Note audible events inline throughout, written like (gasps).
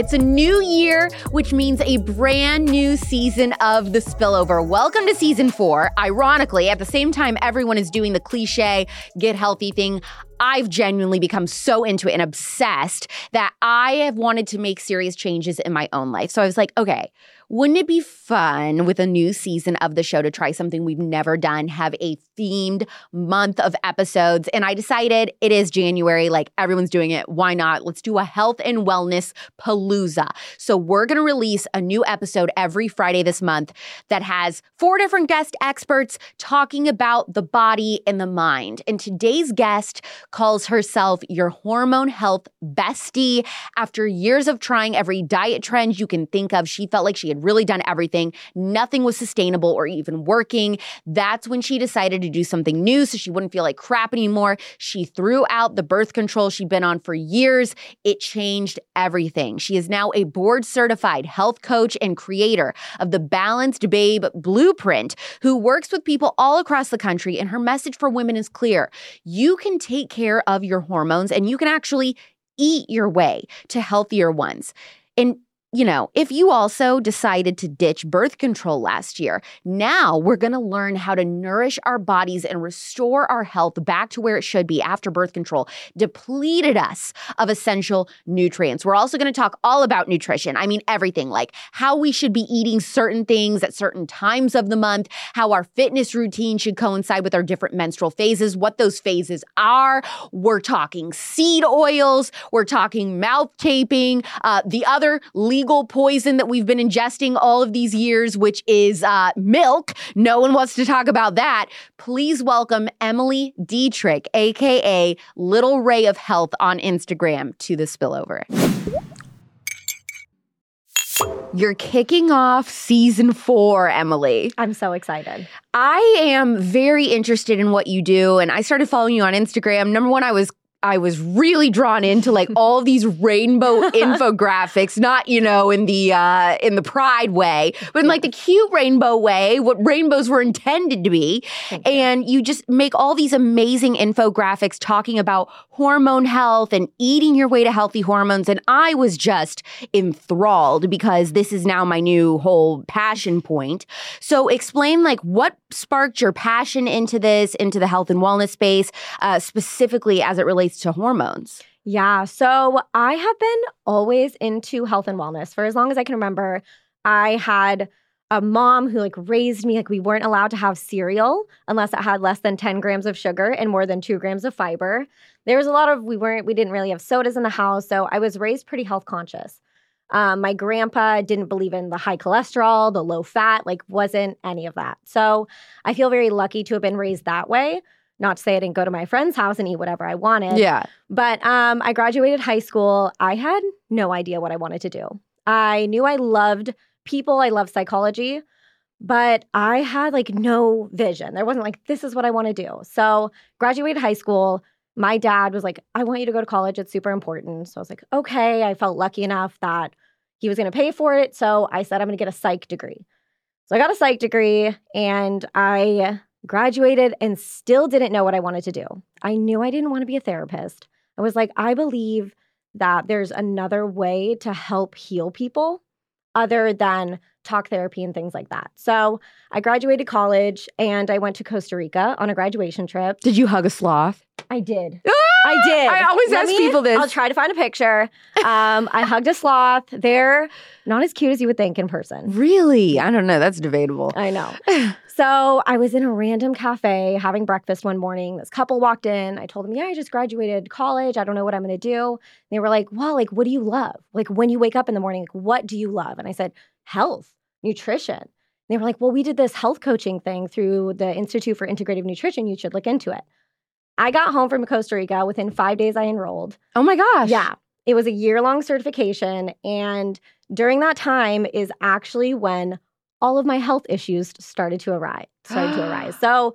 It's a new year, which means a brand new season of The Spillover. Welcome to season four. Ironically, at the same time, everyone is doing the cliche get healthy thing. I've genuinely become so into it and obsessed that I have wanted to make serious changes in my own life. So I was like, okay, wouldn't it be fun with a new season of the show to try something we've never done, have a themed month of episodes? And I decided it is January, like everyone's doing it. Why not? Let's do a health and wellness palooza. So we're going to release a new episode every Friday this month that has four different guest experts talking about the body and the mind. And today's guest calls herself your hormone health bestie. After years of trying every diet trend you can think of, she felt like she had really done everything. Nothing was sustainable or even working. That's when she decided to do something new so she wouldn't feel like crap anymore. She threw out the birth control she'd been on for years. It changed everything. She is now a board certified health coach and creator of the Balanced Babe Blueprint, who works with people all across the country. And her message for women is clear you can take care of your hormones and you can actually eat your way to healthier ones. And you know, if you also decided to ditch birth control last year, now we're going to learn how to nourish our bodies and restore our health back to where it should be after birth control depleted us of essential nutrients. We're also going to talk all about nutrition. I mean, everything like how we should be eating certain things at certain times of the month, how our fitness routine should coincide with our different menstrual phases, what those phases are. We're talking seed oils, we're talking mouth taping, uh, the other legal poison that we've been ingesting all of these years, which is uh, milk. No one wants to talk about that. Please welcome Emily Detrick, aka Little Rae of Health on Instagram, to the spillover. You're kicking off season four, Emily. I'm so excited. I am very interested in what you do, and I started following you on Instagram. Number one, I was I was really drawn into like (laughs) all these rainbow (laughs) infographics, not you know in the uh, in the pride way, but in like the cute rainbow way, what rainbows were intended to be. And you just make all these amazing infographics talking about hormone health and eating your way to healthy hormones. And I was just enthralled because this is now my new whole passion point. So explain like what sparked your passion into this, into the health and wellness space, uh, specifically as it relates to hormones. Yeah. So I have been always into health and wellness for as long as I can remember. I had a mom who like raised me like we weren't allowed to have cereal unless it had less than 10 grams of sugar and more than two grams of fiber there was a lot of we weren't we didn't really have sodas in the house so i was raised pretty health conscious um, my grandpa didn't believe in the high cholesterol the low fat like wasn't any of that so i feel very lucky to have been raised that way not to say I didn't go to my friend's house and eat whatever I wanted. Yeah. But um, I graduated high school. I had no idea what I wanted to do. I knew I loved people, I loved psychology, but I had like no vision. There wasn't like, this is what I want to do. So, graduated high school. My dad was like, I want you to go to college. It's super important. So I was like, okay. I felt lucky enough that he was going to pay for it. So I said, I'm going to get a psych degree. So I got a psych degree and I graduated and still didn't know what I wanted to do. I knew I didn't want to be a therapist. I was like, I believe that there's another way to help heal people other than talk therapy and things like that. So I graduated college and I went to Costa Rica on a graduation trip. Did you hug a sloth? I did. Ah! (gasps) I did. I always Let ask me- people this. I'll try to find a picture. Um, I hugged a sloth. They're not as cute as you would think in person. Really? I don't know. That's debatable. I know. (sighs) So I was in a random cafe having breakfast one morning. This couple walked in. I told them, Yeah, I just graduated college. I don't know what I'm going to do. And they were like, Well, like, what do you love? Like, when you wake up in the morning, like, what do you love? And I said, Health, nutrition. And they were like, Well, we did this health coaching thing through the Institute for Integrative Nutrition. You should look into it. I got home from Costa Rica. Within five days, I enrolled. Oh my gosh. Yeah. It was a year long certification. And during that time is actually when all of my health issues started to arise. Started to arise. (gasps) So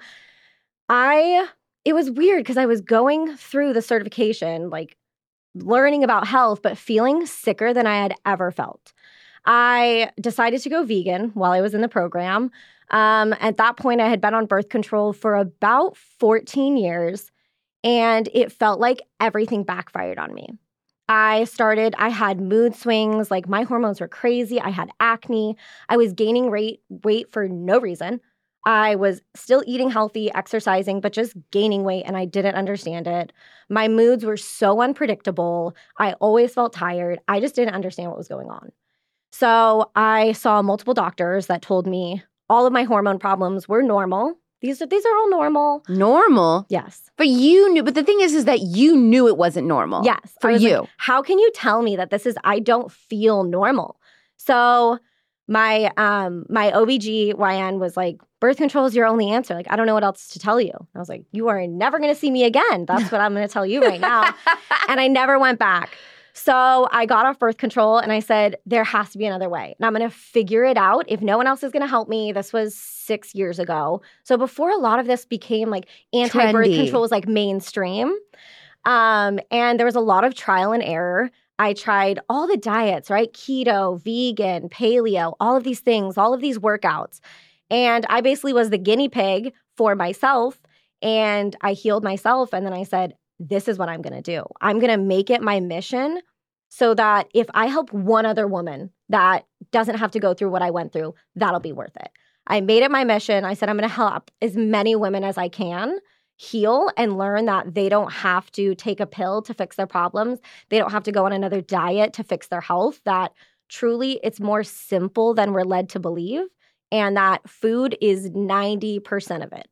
I it was weird because I was going through the certification, like learning about health, but feeling sicker than I had ever felt. I decided to go vegan while I was in the program. Um, at that point, I had been on birth control for about 14 years, and it felt like everything backfired on me. I started, I had mood swings, like my hormones were crazy. I had acne. I was gaining weight, weight for no reason. I was still eating healthy, exercising, but just gaining weight, and I didn't understand it. My moods were so unpredictable. I always felt tired. I just didn't understand what was going on. So I saw multiple doctors that told me all of my hormone problems were normal. These are these are all normal. Normal. Yes. But you knew but the thing is is that you knew it wasn't normal. Yes. For you. like, How can you tell me that this is I don't feel normal? So my um my OBGYN was like, birth control is your only answer. Like, I don't know what else to tell you. I was like, you are never gonna see me again. That's what I'm gonna tell you right now. (laughs) and I never went back. So I got off birth control and I said, there has to be another way. And I'm going to figure it out. If no one else is going to help me, this was six years ago. So before a lot of this became like anti birth control was like mainstream. Um, and there was a lot of trial and error. I tried all the diets, right? Keto, vegan, paleo, all of these things, all of these workouts. And I basically was the guinea pig for myself. And I healed myself. And then I said, this is what I'm going to do. I'm going to make it my mission so that if I help one other woman that doesn't have to go through what I went through, that'll be worth it. I made it my mission. I said, I'm going to help as many women as I can heal and learn that they don't have to take a pill to fix their problems. They don't have to go on another diet to fix their health. That truly it's more simple than we're led to believe. And that food is 90% of it.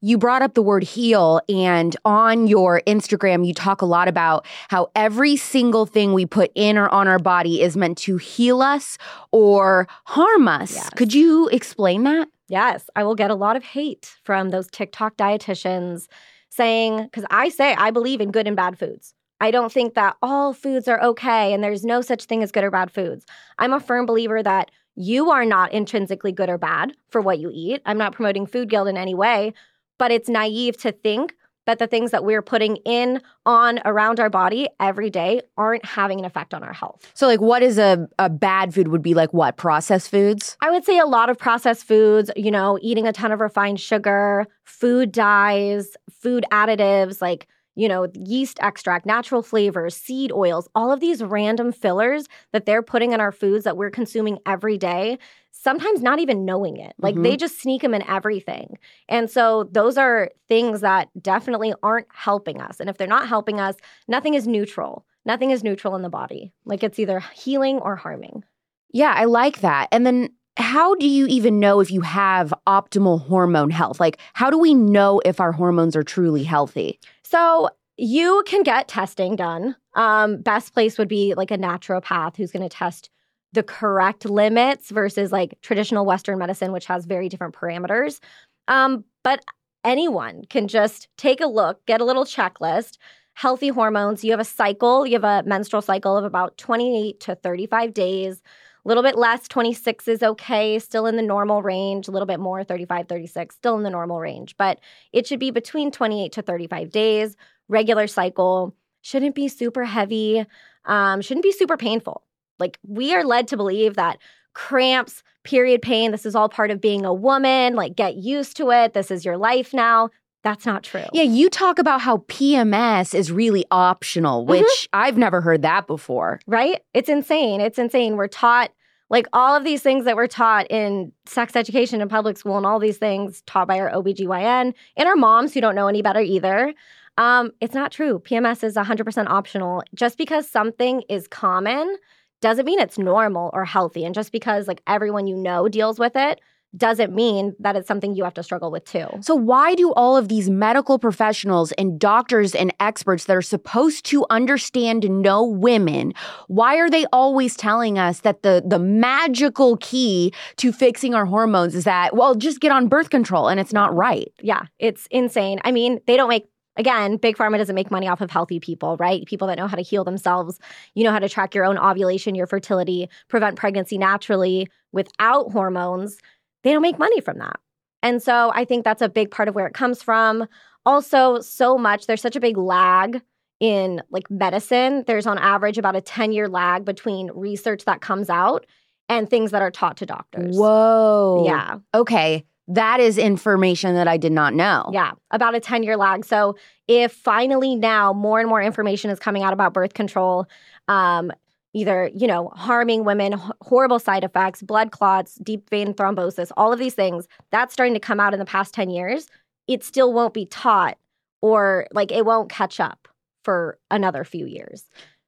You brought up the word heal and on your Instagram you talk a lot about how every single thing we put in or on our body is meant to heal us or harm us. Yes. Could you explain that? Yes, I will get a lot of hate from those TikTok dietitians saying, because I say I believe in good and bad foods. I don't think that all foods are okay and there's no such thing as good or bad foods. I'm a firm believer that you are not intrinsically good or bad for what you eat. I'm not promoting food guilt in any way, but it's naive to think that the things that we're putting in, on, around our body every day aren't having an effect on our health. So like what is a, a bad food would be like what? Processed foods? I would say a lot of processed foods, you know, eating a ton of refined sugar, food dyes, food additives like, you know, yeast extract, natural flavors, seed oils, all of these random fillers that they're putting in our foods that we're consuming every day, sometimes not even knowing it. Like Mhm. they just sneak them in everything. And so those are things that definitely aren't helping us. And if they're not helping us, nothing is neutral. Nothing is neutral in the body. Like it's either healing or harming. Yeah, I like that. And then how do you even know if you have optimal hormone health? Like how do we know if our hormones are truly healthy? So you can get testing done. Um, best place would be like a naturopath who's going to test the correct limits versus like traditional Western medicine, which has very different parameters. Um, but anyone can just take a look, get a little checklist. Healthy hormones. You have a cycle. You have a menstrual cycle of about 28 to 35 days. A little bit less, 26 is okay, still in the normal range. A little bit more, 35, 36, still in the normal range. But it should be between 28 to 35 days regular cycle shouldn't be super heavy um, shouldn't be super painful like we are led to believe that cramps period pain this is all part of being a woman like get used to it this is your life now that's not true Yeah, you talk about how PMS is really optional, which I've never heard that before. right it's insane it's insane we're taught like all of these things that we're taught in sex education in public school and all these things taught by our OBGYN and our moms who don't know any better either. Um, it's not true. PMS is 100% optional. Just because something is common doesn't mean it's normal or healthy. And just because like everyone you know deals with it doesn't mean that it's something you have to struggle with too. So, why do all of these medical professionals and doctors and experts that are supposed to understand and know women, why are they always telling us that the, the magical key to fixing our hormones is that, well, just get on birth control and it's not right? Yeah, it's insane. I mean, they don't make again, big pharma doesn't make money off of healthy people, right? People that know how to heal themselves, you know how to track your own ovulation, your fertility, prevent pregnancy naturally without hormones. They don't make money from that. And so I think that's a big part of where it comes from. Also, so much there's such a big lag in like medicine. There's on average about a 10-year lag between research that comes out and things that are taught to doctors. Whoa. Yeah. Okay. That is information that I did not know. Yeah, about a 10 year lag. So if finally now more and more information is coming out about birth control, um, either, you know, harming women, h- horrible side effects, blood clots, deep vein thrombosis, all of these things, that's starting to come out in the past 10 years. It still won't be taught or like it won't catch up for another few years.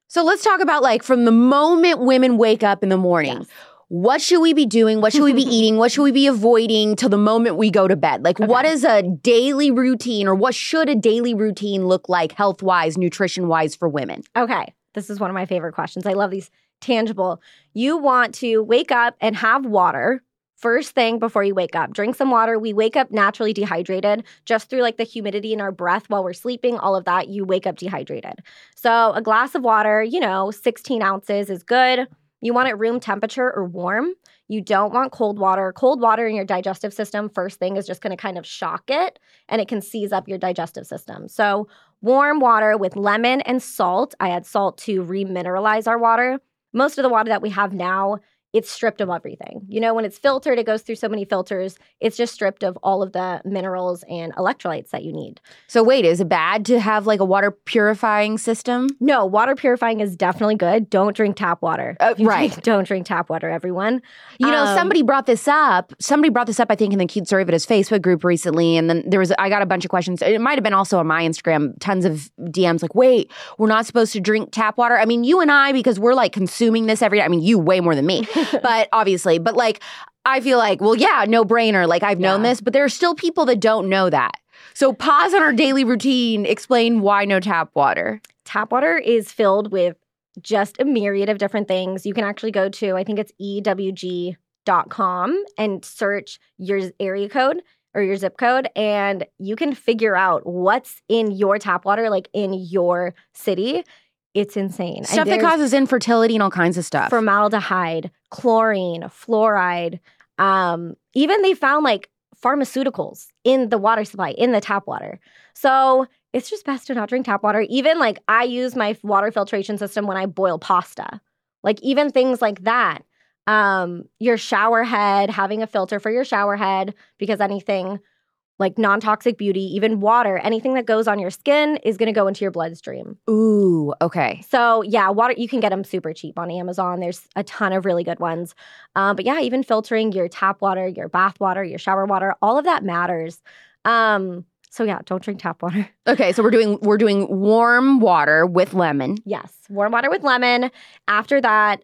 So let's talk about like from the moment women wake up in the morning. Yes. What should we be doing? What should we be (laughs) eating? What should we be avoiding till the moment we go to bed? Like, what Okay. is a daily routine or what should a daily routine look like health wise, nutrition wise for women? Okay, this is one of my favorite questions. I love these tangible. You want to wake up and have water first thing before you wake up. Drink some water. We wake up naturally dehydrated just through like the humidity in our breath while we're sleeping, all of that, you wake up dehydrated. So, a glass of water, you know, 16 ounces is good. You want it room temperature or warm. You don't want cold water. Cold water in your digestive system, first thing, is just going to kind of shock it and it can seize up your digestive system. So, warm water with lemon and salt. I add salt to remineralize our water. Most of the water that we have now, it's stripped of everything. You know, when it's filtered, it goes through so many filters. It's just stripped of all of the minerals and electrolytes that you need. So, wait, is it bad to have like a water purifying system? No, water purifying is definitely good. Don't drink tap water. (laughs) Uh, right. drink- don't drink tap water, everyone. You know, Um, somebody brought this up. Somebody brought this up, I think, in the Cuteservative Facebook group recently. And then there was, I got a bunch of questions. It might have been also on my Instagram, tons of DMs like, wait, we're not supposed to drink tap water. I mean, you and I, because we're like consuming this every day. I mean, you way more than me, (laughs) (laughs) but obviously, but like, I feel like, well, yeah, no brainer. Like, I've known Yeah. this, but there are still people that don't know that. So, pause on our daily routine, explain why no tap water. tap water is filled with just a myriad of different things. You can actually go to, I think it's ewg.com and search your area code or your zip code, and you can figure out what's in your tap water, like in your city. It's insane. Stuff that causes infertility and all kinds of stuff. formaldehyde, chlorine, fluoride. Um, even they found like pharmaceuticals in the water supply, in the tap water. So it's just best to not drink tap water. Even like I use my water filtration system when I boil pasta. Like even things like that. Um, your shower head, having a filter for your shower head, because anything like non-toxic beauty, even water, anything that goes on your skin is gonna go into your bloodstream. Ooh, okay. So yeah, water you can get them super cheap on Amazon. There's a ton of really good ones. Um, but yeah, even filtering your tap water, your bath water, your shower water, all of that matters. Um, so yeah, don't drink tap water. (laughs) Okay, so we're doing we're doing warm water with lemon. Yes, warm water with lemon. After that,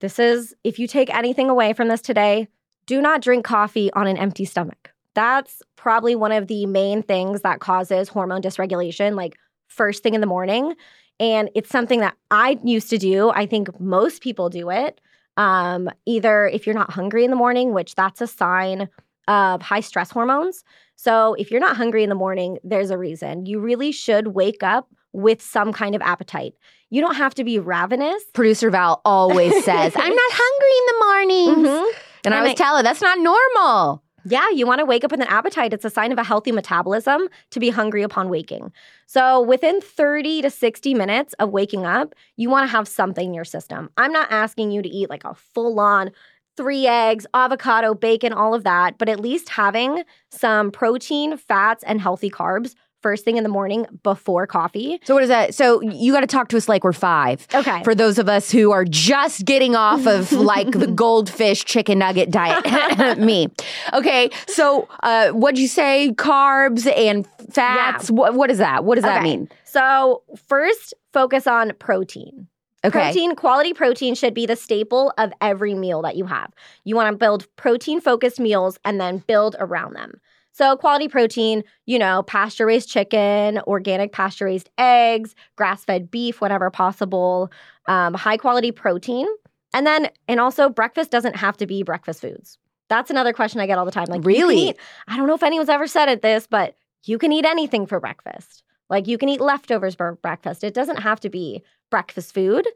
this is if you take anything away from this today, do not drink coffee on an empty stomach. That's probably one of the main things that causes hormone dysregulation, like first thing in the morning. And it's something that I used to do. I think most people do it. Um, either if you're not hungry in the morning, which that's a sign of high stress hormones. So if you're not hungry in the morning, there's a reason. You really should wake up with some kind of appetite. You don't have to be ravenous. Producer Val always says, "I'm not (laughs) hungry in the mornings," Mhm. and I And always I- tell her that's not normal. Yeah, you want to wake up with an appetite. It's a sign of a healthy metabolism to be hungry upon waking. So, within 30 to 60 minutes of waking up, you want to have something in your system. I'm not asking you to eat like a full on three eggs, avocado, bacon, all of that, but at least having some protein, fats, and healthy carbs first thing in the morning before coffee. So what is that? So you got to talk to us like we're five. Okay. For those of us who are just getting off of (laughs) like the goldfish chicken nugget diet, (laughs) me. Okay, so uh, what'd you say? Carbs and fats. What, what is that? What does that mean? so, first, focus on protein. Okay. Protein, quality protein should be the staple of every meal that you have. You want to build protein focused meals and then build around them. So, quality protein, you know, pasture raised chicken, organic pasture raised eggs, grass fed beef whenever possible, um, high quality protein. And then, and also, breakfast doesn't have to be breakfast foods. That's another question I get all the time. Like, Really? eat- I don't know if anyone's ever said it this, but you can eat anything for breakfast. Like, you can eat leftovers for breakfast. It doesn't have to be breakfast food.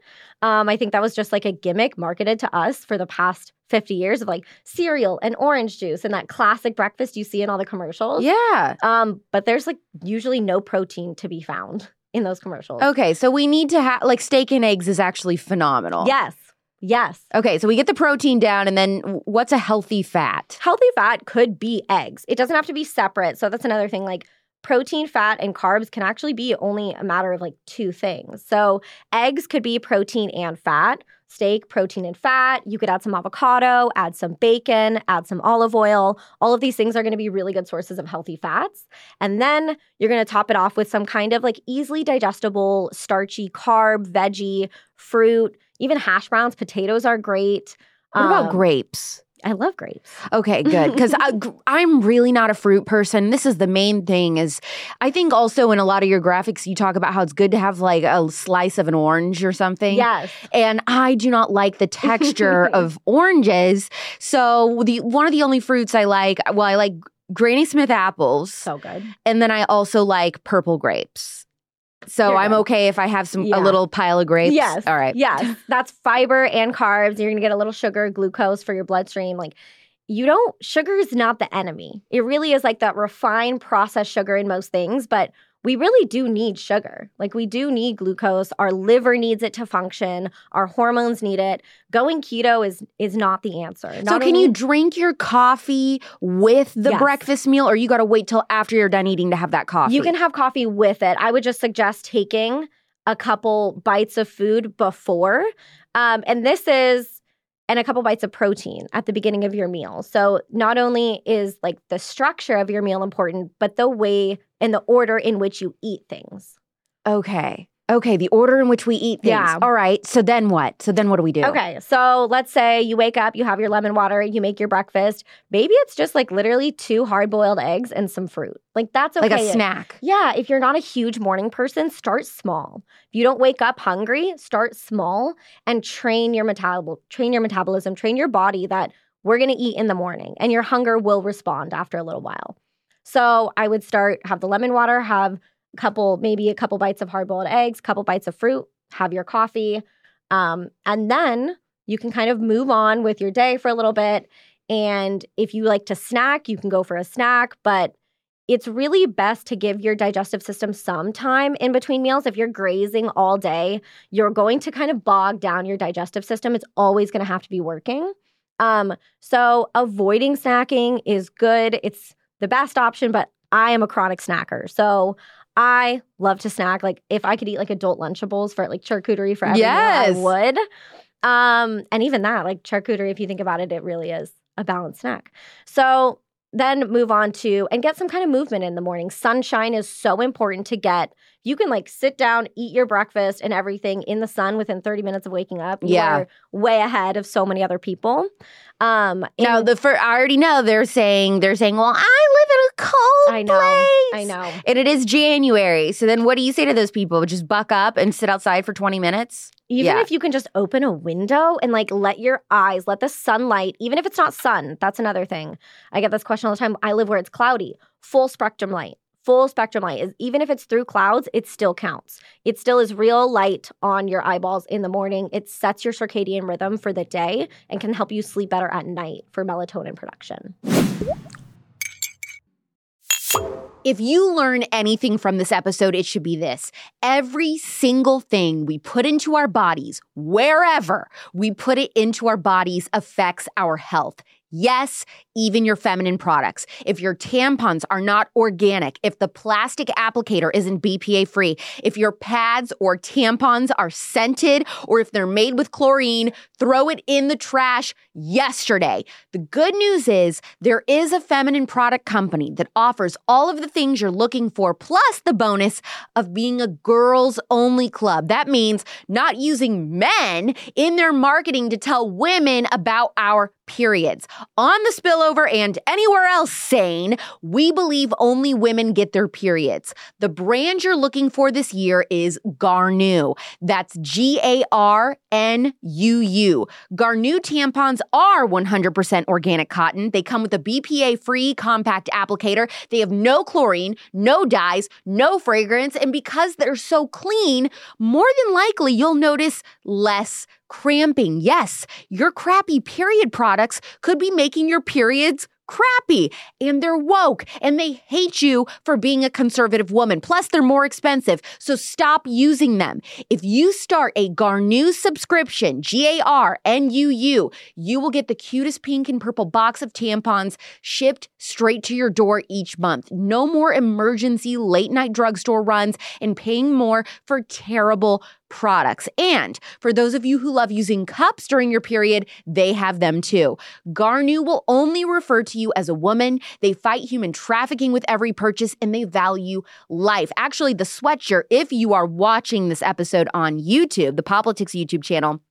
Um, I think that was just like a gimmick marketed to us for the past 50 years of like cereal and orange juice and that classic breakfast you see in all the commercials. Yeah. Um, but there's like usually no protein to be found in those commercials. Okay, so we need to have like steak and eggs is actually phenomenal. Yes. Yes. Okay, so we get the protein down, and then what's a healthy fat? Healthy fat could be eggs. It doesn't have to be separate. So that's another thing. Like protein, fat, and carbs can actually be only a matter of like two things. So eggs could be protein and fat. Steak, protein and fat. You could add some avocado, add some bacon, add some olive oil. All of these things are going to be really good sources of healthy fats. And then you're going to top it off with some kind of like easily digestible, starchy carb, veggie, fruit, even hash browns. Potatoes are great. What about Um, grapes? I love grapes. Okay, good. Because (laughs) I'm really not a fruit person. This is the main thing. Is I think also in a lot of your graphics you talk about how it's good to have like a slice of an orange or something. Yes. And I do not like the texture (laughs) of oranges. So the one of the only fruits I like, well, I like Granny Smith apples, So good. and then I also like purple grapes. So You're I'm good. okay if I have some Yeah. a little pile of grapes. Yes. All right. Yes. That's fiber and carbs. You're going to get a little sugar, glucose for your bloodstream. Like, you don't, sugar is not the enemy. It really is like that refined processed sugar in most things, but we really do need sugar. Like, we do need glucose. Our liver needs it to function. Our hormones need it. Going keto is is not the answer. So can only- you drink your coffee with the Yes. breakfast meal, or you got to wait till after you're done eating to have that coffee? You can have coffee with it. I would just suggest taking a couple bites of food before. Um, and this is, and a couple bites of protein at the beginning of your meal. So not only is like the structure of your meal important, but the way and the order in which you eat things. Okay. Okay. The order in which we eat things. Yeah. All right. So then what? So then what do we do? Okay, so let's say you wake up, you have your lemon water, you make your breakfast. Maybe it's just like literally two hard boiled eggs and some fruit. Like that's okay. Like a snack. Yeah, if you're not a huge morning person, start small. If you don't wake up hungry, start small and train your metabol train your metabolism, train your body that we're going to eat in the morning and your hunger will respond after a little while. So, I would start have the lemon water, have couple maybe a couple bites of hard-boiled eggs, couple bites of fruit, have your coffee. Um, and then you can kind of move on with your day for a little bit and if you like to snack, you can go for a snack, but it's really best to give your digestive system some time in between meals. If you're grazing all day, you're going to kind of bog down your digestive system. It's always going to have to be working. Um, so avoiding snacking is good. It's the best option, but I am a chronic snacker. So I love to snack. Like if I could eat like adult Lunchables for like charcuterie for every Yes. meal, I would. Um, and even that, like charcuterie, if you think about it, it really is a balanced snack. So then move on to and get some kind of movement in the morning. Sunshine is so important to get. You can like sit down, eat your breakfast and everything in the sun within 30 minutes of waking up. You Yeah. are way ahead of so many other people. Um Now the fir- I already know they're saying they're saying, well, I live in a cold I know. place. I know. And it is January. So then what do you say to those people? Just buck up and sit outside for 20 minutes? Even Yeah. if you can just open a window and like let your eyes, let the sunlight, even if it's not sun, that's another thing. I get this question all the time. I live where it's cloudy. Full spectrum light. Full spectrum light is even if it's through clouds, it still counts. It still is real light on your eyeballs in the morning. It sets your circadian rhythm for the day and can help you sleep better at night for melatonin production. If you learn anything from this episode, it should be this. Every single thing we put into our bodies, wherever we put it into our bodies, affects our health. Yes, even your feminine products. If your tampons are not organic, if the plastic applicator isn't BPA free, if your pads or tampons are scented, or if they're made with chlorine, throw it in the trash yesterday. The good news is there is a feminine product company that offers all of the things you're looking for, plus the bonus of being a girls only club. That means not using men in their marketing to tell women about our periods. On the spillover and anywhere else sane, we believe only women get their periods. The brand you're looking for this year is Garnuu. That's G A R N U U. Garnuu tampons are 100% organic cotton. They come with a BPA free compact applicator. They have no chlorine, no dyes, no fragrance. And because they're so clean, more than likely you'll notice less cramping. Yes, your crappy period products could be making your periods crappy and they're woke and they hate you for being a conservative woman. Plus, they're more expensive. So stop using them. If you start a Garnuu subscription, G A R N U U, you will get the cutest pink and purple box of tampons shipped straight to your door each month. No more emergency late night drugstore runs and paying more for terrible products. And for those of you who love using cups during your period, they have them too. Garnuu will only refer to you as a woman. They fight human trafficking with every purchase and they value life. Actually, the sweatshirt, if you are watching this episode on YouTube, the Politics YouTube channel,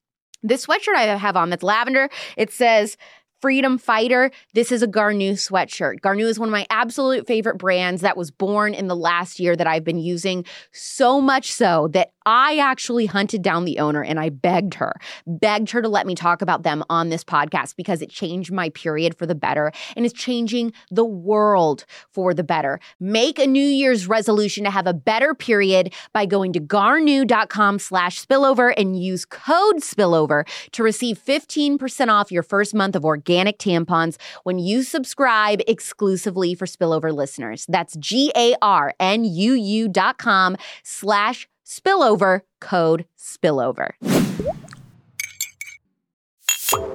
this sweatshirt I have on that's lavender, it says, freedom fighter. This is a Garnuu sweatshirt. Garnuu is one of my absolute favorite brands that was born in the last year that I've been using so much so that I actually hunted down the owner and I begged her, begged her to let me talk about them on this podcast because it changed my period for the better and is changing the world for the better. Make a New Year's resolution to have a better period by going to garnuu.com slash spillover and use code spillover to receive 15% off your first month of organic tampons when you subscribe exclusively for spillover listeners. That's G-A-R-N-U-U dot com slash spillover code spillover.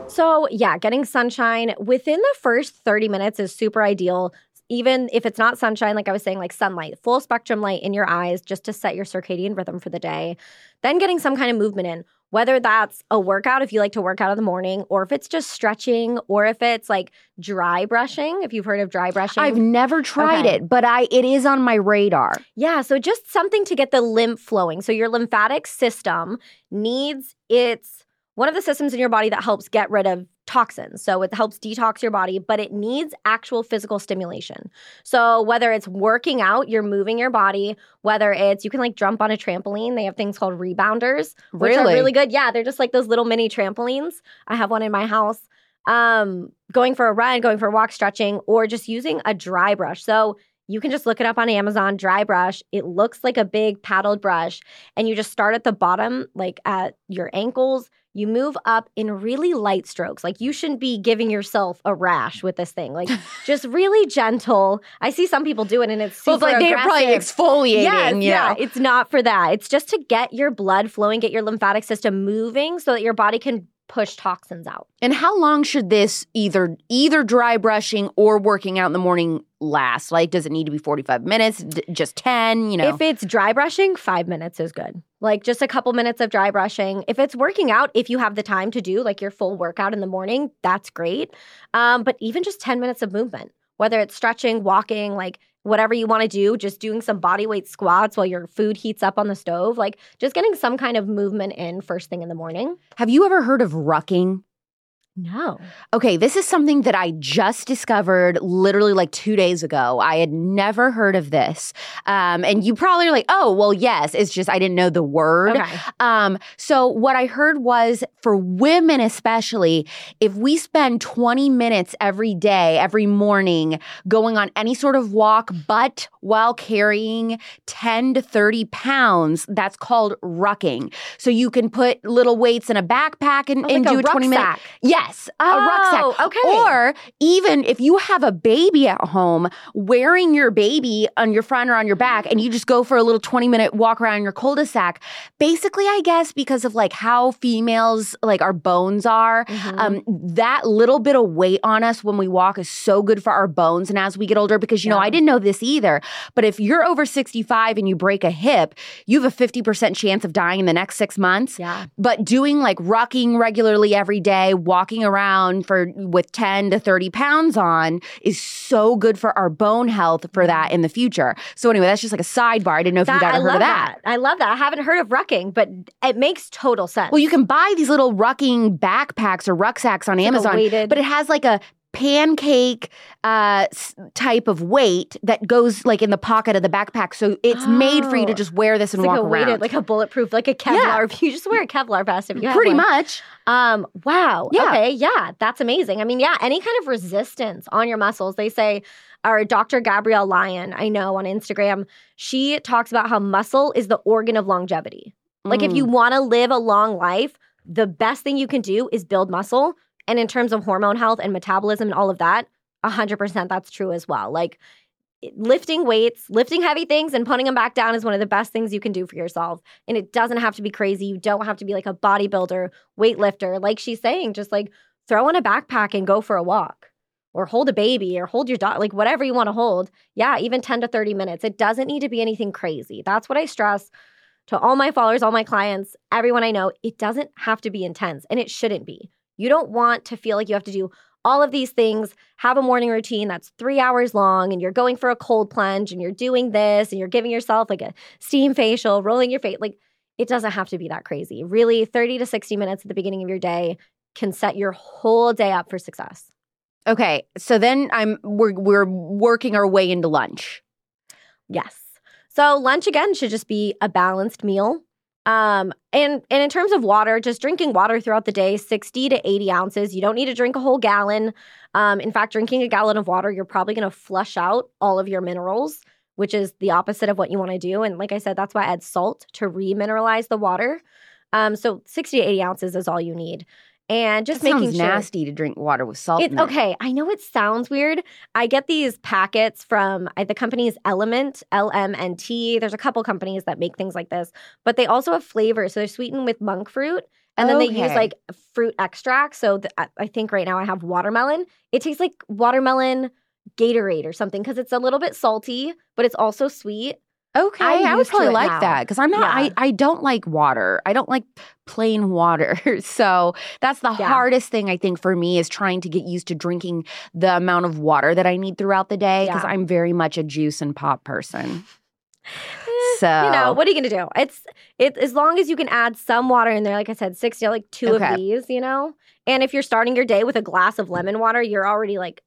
So, yeah, getting sunshine within the first 30 minutes is super ideal. Even if it's not sunshine, like I was saying, like sunlight, full spectrum light in your eyes just to set your circadian rhythm for the day. Then getting some kind of movement in, whether that's a workout if you like to work out in the morning, or if it's just stretching, or if it's like dry brushing, if you've heard of dry brushing. I've never tried Okay. it, but I it is on my radar. Yeah, so just something to get the lymph flowing. So your lymphatic system needs its one of the systems in your body that helps get rid of toxins. So it helps detox your body, but it needs actual physical stimulation. So whether it's working out, you're moving your body, whether it's you can like jump on a trampoline, they have things called rebounders, which are Really? really good. Yeah, they're just like those little mini trampolines. I have one in my house. Um, going for a run, going for a walk, stretching, or just using a dry brush. So you can just look it up on Amazon, dry brush. It looks like a big paddled brush, and you just start at the bottom, like at your ankles. You move up in really light strokes. Like you shouldn't be giving yourself a rash with this thing. Like (laughs) just really gentle. I see some people do it, and it's super Well, like they're probably exfoliating. Yes, you yeah, it's not for that. It's just to get your blood flowing, get your lymphatic system moving so that your body can push toxins out. And how long should this either either dry brushing or working out in the morning last? Like, does it need to be forty five minutes? D- just ten? You know, If it's dry brushing, five minutes is good. Like just a couple minutes of dry brushing. If it's working out, if you have the time to do like your full workout in the morning, that's great. Um, but even just 10 minutes of movement, whether it's stretching, walking, like whatever you want to do, just doing some body weight squats while your food heats up on the stove, like just getting some kind of movement in first thing in the morning. have you ever heard of rucking? No. Okay, this is something that I just discovered literally like two days ago. I had never heard of this. Um, and you probably are like, oh, well, yes, it's just I didn't know the word. Okay. Um, so what I heard was for women especially, if we spend 20 minutes every day, every morning, going on any sort of walk, but while carrying 10 to 30 pounds, that's called rucking. So you can put little weights in a backpack and, Oh, and like do a 20 minute. rucksack. Yes, a rucksack. Oh, okay. Or even if you have a baby at home, wearing your baby on your front or on your back, and you just go for a little 20 minute walk around your cul-de-sac. Basically, I guess because of like how females like our bones are, Mhm. um, that little bit of weight on us when we walk is so good for our bones. And as we get older, because you know, I didn't know this either, but if you're over 65 and you break a hip, you have a 50% chance of dying in the next six months. yeah. But doing like rucking regularly every day, walking around for with 10 to 30 pounds on is so good for our bone health for that in the future. So anyway, that's just like a sidebar. I didn't know if you'd ever I heard of love that. I love that. I haven't heard of rucking, but it makes total sense. Well, you can buy these little rucking backpacks or rucksacks on It's like Amazon, weighted- but it has like a pancake uh, type of weight that goes like in the pocket of the backpack. So it's made for you to Oh. just wear this and it's like walk a weighted, around. like a bulletproof, like a Kevlar. Yeah. (laughs) If you just wear a Kevlar vest, if you have Pretty one. much. Um, wow. Yeah. Okay. Yeah. That's amazing. I mean, yeah, any kind of resistance on your muscles. They say, our Dr. Gabrielle Lyon, I know on Instagram, she talks about how muscle is the organ of longevity. Like, if Mm. you want to live a long life, the best thing you can do is build muscle. And in terms of hormone health and metabolism and all of that, 100% that's true as well. Like lifting weights, lifting heavy things and putting them back down is one of the best things you can do for yourself. And it doesn't have to be crazy. You don't have to be like a bodybuilder, weightlifter. Like she's saying, just like throw on a backpack and go for a walk or hold a baby or hold your dog, like whatever you want to hold. Yeah, even 10 to 30 minutes. It doesn't need to be anything crazy. That's what I stress to all my followers, all my clients, everyone I know. It doesn't have to be intense and it shouldn't be. You don't want to feel like you have to do all of these things, have a morning routine that's three hours long, and you're going for a cold plunge and you're doing this and you're giving yourself like a steam facial, rolling your face. Like it doesn't have to be that crazy. Really, 30 to 60 minutes at the beginning of your day can set your whole day up for success. Okay, so then I'm we're we're working our way into lunch. Yes. So lunch again should just be a balanced meal. Um, and and in terms of water, just drinking water throughout the day, 60 to 80 ounces. You don't need to drink a whole gallon. Um, in fact, drinking a gallon of water, you're probably gonna flush out all of your minerals, which is the opposite of what you want to do. And like I said, that's why I add salt to remineralize the water. Um, so 60 to 80 ounces is all you need and just that making sounds sure nasty to drink water with salt. it. okay. I know it sounds weird. I get these packets from the company's Element, LMNT. There's a couple companies that make things like this, but they also have flavors. So they're sweetened with monk fruit. And then they use like fruit extract. So th- I- I think right now I have watermelon. It tastes like watermelon Gatorade or something because it's a little bit salty, but it's also sweet. Okay, I'm I, would probably like now. that because I'm not. Yeah. I I don't like water. I don't like plain water. (laughs) so that's the Yeah. hardest thing I think for me is trying to get used to drinking the amount of water that I need throughout the day because Yeah. I'm very much a juice and pop person. Eh, So you know what are you gonna do it's it as long as you can add some water in there like i said 60 like two Okay. of these you know and if you're starting your day with a glass of lemon water you're already like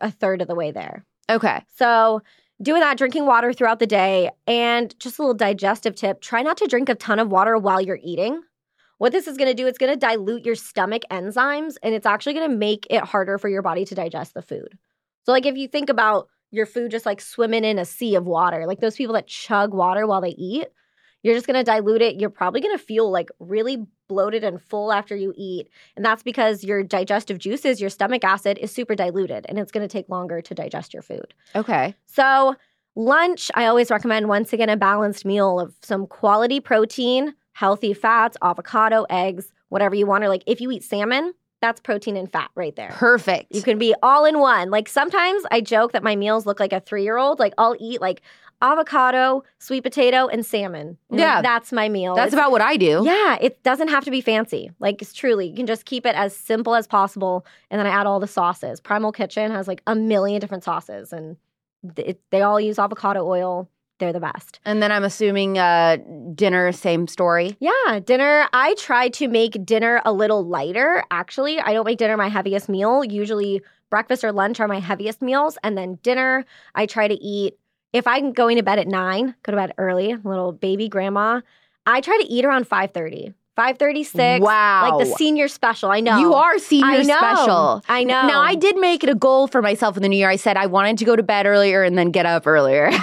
a third of the way there okay, so doing that drinking water throughout the day. And just a little digestive tip try not to drink a ton of water while you're eating. What this is going to do it's going to dilute your stomach enzymes and it's actually going to make it harder for your body to digest the food. So like if you think about your food just like swimming in a sea of water like those people that chug water while they eat you're just going to dilute it you're probably going to feel like really bloated and full after you eat and that's because your digestive juices your stomach acid is super diluted and it's going to take longer to digest your food okay, so, lunch, I always recommend once again a balanced meal of some quality protein, healthy fats, avocado, eggs, whatever you want. Or, like, if you eat salmon, that's protein and fat right there. perfect. You can be all in one. Like, sometimes I joke that my meals look like a three year old. Like, I'll eat like avocado, sweet potato, and salmon. And, Yeah. that's my meal. that's It's- about what I do. yeah, it doesn't have to be fancy. Like it's truly, you can just keep it as simple as possible, and then I add all the sauces. Primal Kitchen has like a million different sauces, and it, they all use avocado oil. They're the best. And then I'm assuming uh, dinner, same story. Yeah, dinner. I try to make dinner a little lighter. Actually, I don't make dinner my heaviest meal. Usually, breakfast or lunch are my heaviest meals, and then dinner. I try to eat. If I'm going to bed at nine, go to bed early. Little baby grandma. I try to eat around five thirty. Five thirty six. Wow. Like the senior special. I know. You are senior I know. special. I know. Now, I did make it a goal for myself in the new year. I said I wanted to go to bed earlier and then get up earlier. (laughs)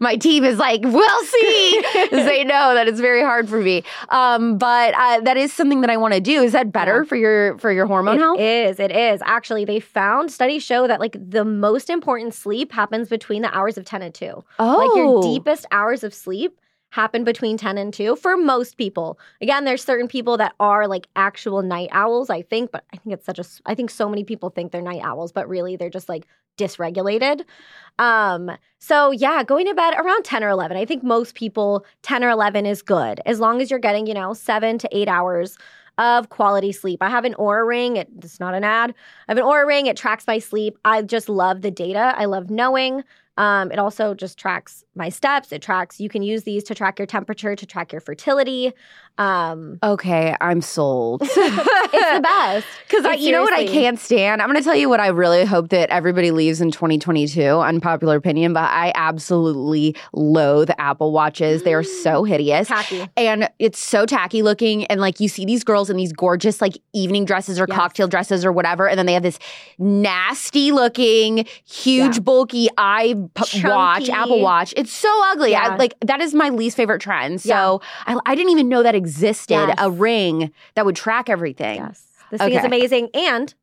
My team is like, we'll see. (laughs) they know that it's very hard for me. Um, but uh, that is something that I want to do. Is that better Yeah. for your for your hormone It health? is. It is. Actually, they found studies show that like the most important sleep happens between the hours of 10 and 2. oh, Like your deepest hours of sleep happen between 10 and 2 for most people. Again, there's certain people that are like actual night owls, I think, but I think it's such a I think so many people think they're night owls, but really they're just like dysregulated. Um, so yeah, going to bed around 10 or 11. I think most people 10 or 11 is good as long as you're getting, you know, 7 to 8 hours of quality sleep. I have an Oura ring. It, it's not an ad. I have an Oura ring. It tracks my sleep. I just love the data. I love knowing. Um, it also just tracks my steps. It tracks. You can use these to track your temperature, to track your fertility. Um, okay, I'm sold. (laughs) it's the best. (laughs) Because you know what I can't stand? I'm going to tell you what I really hope that everybody leaves in 2022. Unpopular opinion, but I absolutely loathe Apple Watches. They are so hideous. Tacky. And it's so tacky looking. And like you see these girls in these gorgeous like evening dresses or Yes. cocktail dresses or whatever. And then they have this nasty looking, huge, Yeah. bulky eye p- watch, Apple Watch. It's so ugly. I, like that is my least favorite trend. So I, I didn't even know that existed Yes. a ring that would track everything. Yes. This thing is amazing. And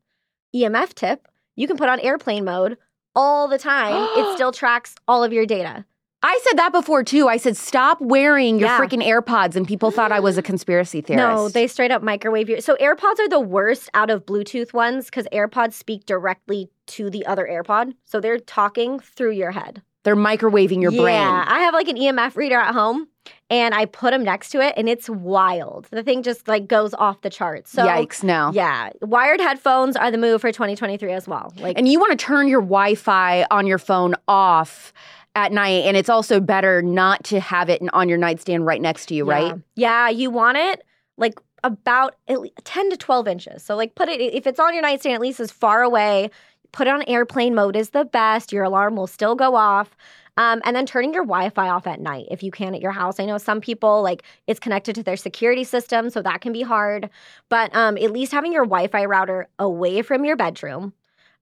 EMF tip you can put on airplane mode all the time. it (gasps) still tracks all of your data. I said that before too. I said stop wearing your Yeah. freaking AirPods, and people thought I was a conspiracy theorist. No, they straight up microwave your. So AirPods are the worst out of Bluetooth ones because AirPods speak directly to the other AirPod, so they're talking through your head. They're microwaving your yeah, brain. Yeah, I have like an EMF reader at home, and I put them next to it, and it's wild. The thing just like goes off the charts. So Yikes! No. yeah, wired headphones are the move for 2023 as well. Like And you want to turn your Wi-Fi on your phone off at night, and it's also better not to have it on your nightstand right next to you, Yeah. right? Yeah, you want it like about 10 to 12 inches. So, like, put it, if it's on your nightstand, at least as far away, put on airplane mode is the best. Your alarm will still go off. Um, and then turning your Wi Fi off at night if you can at your house. I know some people like it's connected to their security system, so that can be hard. But um, at least having your Wi Fi router away from your bedroom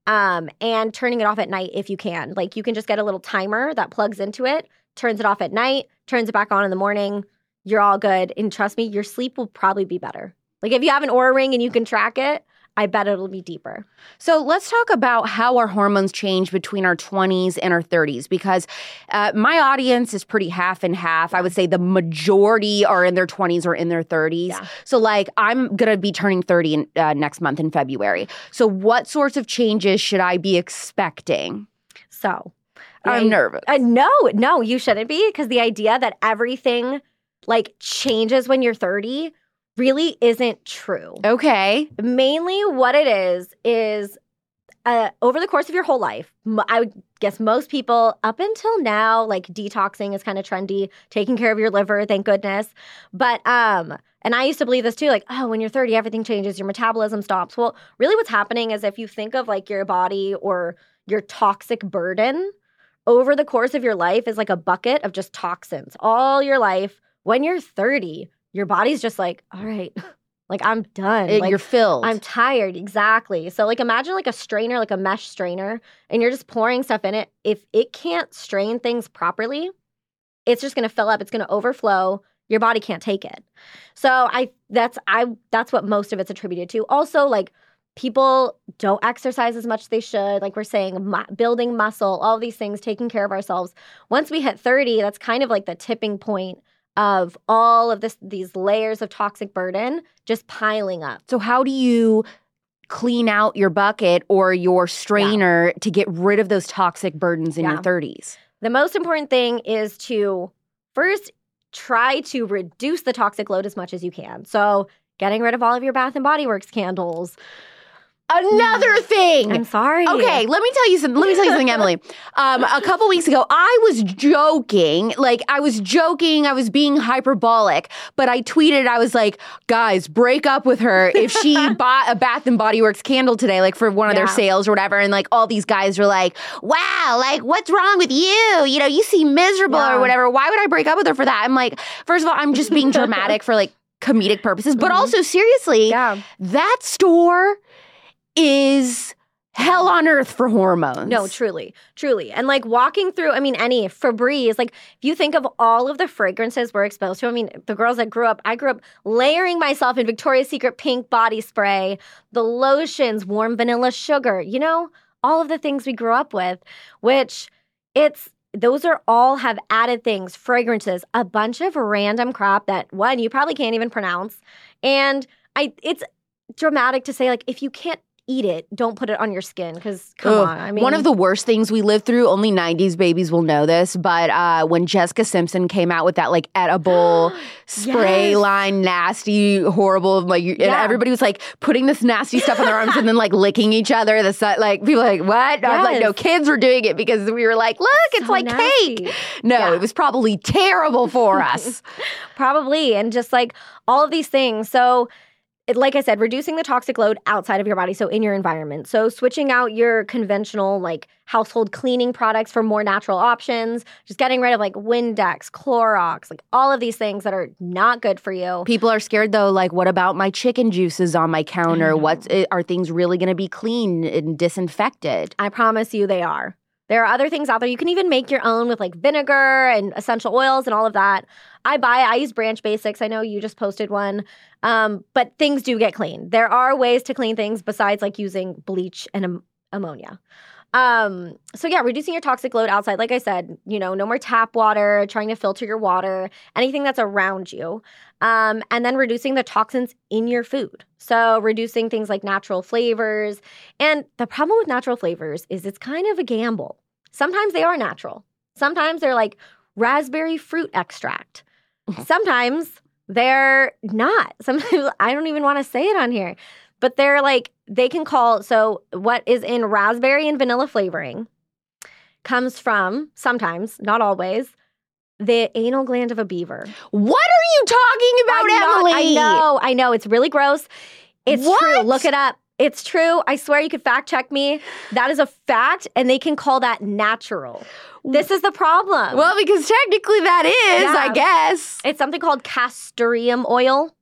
um, and turning it off at night if you can. Like you can just get a little timer that plugs into it, turns it off at night, turns it back on in the morning. You're all good. And trust me, your sleep will probably be better. Like if you have an Oura ring and you can track it, I bet it'll be deeper. So let's talk about how our hormones change between our 20s and our 30s because uh, my audience is pretty half and half. I would say the majority are in their 20s or in their 30s. Yeah. So, like, I'm going to be turning 30 in, uh, next month in February. So, what sorts of changes should I be expecting? So I'm I- nervous. Uh, no, no, you shouldn't be because the idea that everything like changes when you're 30 really isn't true. okay. Mainly, what it is is uh, over the course of your whole life, I would guess most people up until now, like detoxing is kind of trendy, taking care of your liver, thank goodness. But um, and I used to believe this too, like, oh, when you're 30, everything changes, your metabolism stops. Well, really, what's happening is if you think of like your body or your toxic burden over the course of your life is like a bucket of just toxins all your life. When you're 30, your body's just like, all right, (laughs) like I'm done. It- like, you're filled. I'm tired, exactly. So like imagine like a strainer, like a mesh strainer, and you're just pouring stuff in it. If it can't strain things properly, it's just gonna fill up, it's gonna overflow. Your body can't take it. So I that's I that's what most of it's attributed to. Also, like people don't exercise as much as they should. Like we're saying, mu- building muscle, all these things, taking care of ourselves. Once we hit 30, that's kind of like the tipping point of all of this these layers of toxic burden just piling up. so, how do you clean out your bucket or your strainer to get rid of those toxic burdens in your 30s? The most important thing is to first try to reduce the toxic load as much as you can. So, getting rid of all of your Bath and Body Works candles. Another thing. I'm sorry. Okay, let me tell you something. Let me tell you something, Emily. Um, a couple weeks ago, I was joking. Like I was joking. I was being hyperbolic. But I tweeted. I was like, "Guys, break up with her if she (laughs) bought a Bath and Body Works candle today, like for one of their sales or whatever." And like all these guys were like, "Wow, like what's wrong with you? You know, you seem miserable Yeah. or whatever. Why would I break up with her for that?" I'm like, first of all, I'm just being (laughs) dramatic for like comedic purposes, but Mhm. also seriously, Yeah. that store is hell on earth for hormones. No, truly, truly. And like walking through, I mean, any Febreze, like if you think of all of the fragrances we're exposed to, I mean, the girls that grew up, I grew up layering myself in Victoria's Secret pink body spray, the lotions, warm vanilla sugar, you know, all of the things we grew up with, which it's, those are all have added things, fragrances, a bunch of random crap that one, you probably can't even pronounce. And I, it's dramatic to say, like, if you can't eat it, don't put it on your skin because come Ugh. on. I mean, One of the worst things we lived through, only 90s babies will know this, but uh, when Jessica Simpson came out with that like edible (gasps) spray Yes. line, nasty, horrible, like, you- and everybody was like putting this nasty stuff on their arms and then like licking each other. The si- like people were like, what? I was like, no, kids were doing it because we were like, look, it's So like cake. No, Yeah. it was probably terrible for us. (laughs) Probably. And just like all of these things. So, like I said, reducing the toxic load outside of your body, so in your environment. So, switching out your conventional, like household cleaning products for more natural options, just getting rid of like Windex, Clorox, like all of these things that are not good for you. People are scared though. Like, what about my chicken juices on my counter? eh, are things really going to be clean and disinfected? I promise you they are. There are other things out there. You can even make your own with like vinegar and essential oils and all of that. I buy, I use Branch Basics. I know you just posted one. Um, but things do get clean. There are ways to clean things besides like using bleach and um, ammonia. Um, so yeah, reducing your toxic load outside. Like I said, you know, no more tap water, trying to filter your water, anything that's around you. Um, and then reducing the toxins in your food. So reducing things like natural flavors. And the problem with natural flavors is it's kind of a gamble. Sometimes they are natural. Sometimes they're like raspberry fruit extract. (laughs) Sometimes they're not. Sometimes I don't even want to say it on here but they're like they can call so what is in raspberry and vanilla flavoring comes from sometimes not always the anal gland of a beaver. What are you talking about I emily i know i know. It's really gross. It's What? true look it up. It's true. I swear you could fact check me. That is a fact and they can call that natural. This is the problem. Well because technically that is Yeah. i guess. It's something called castoreum oil,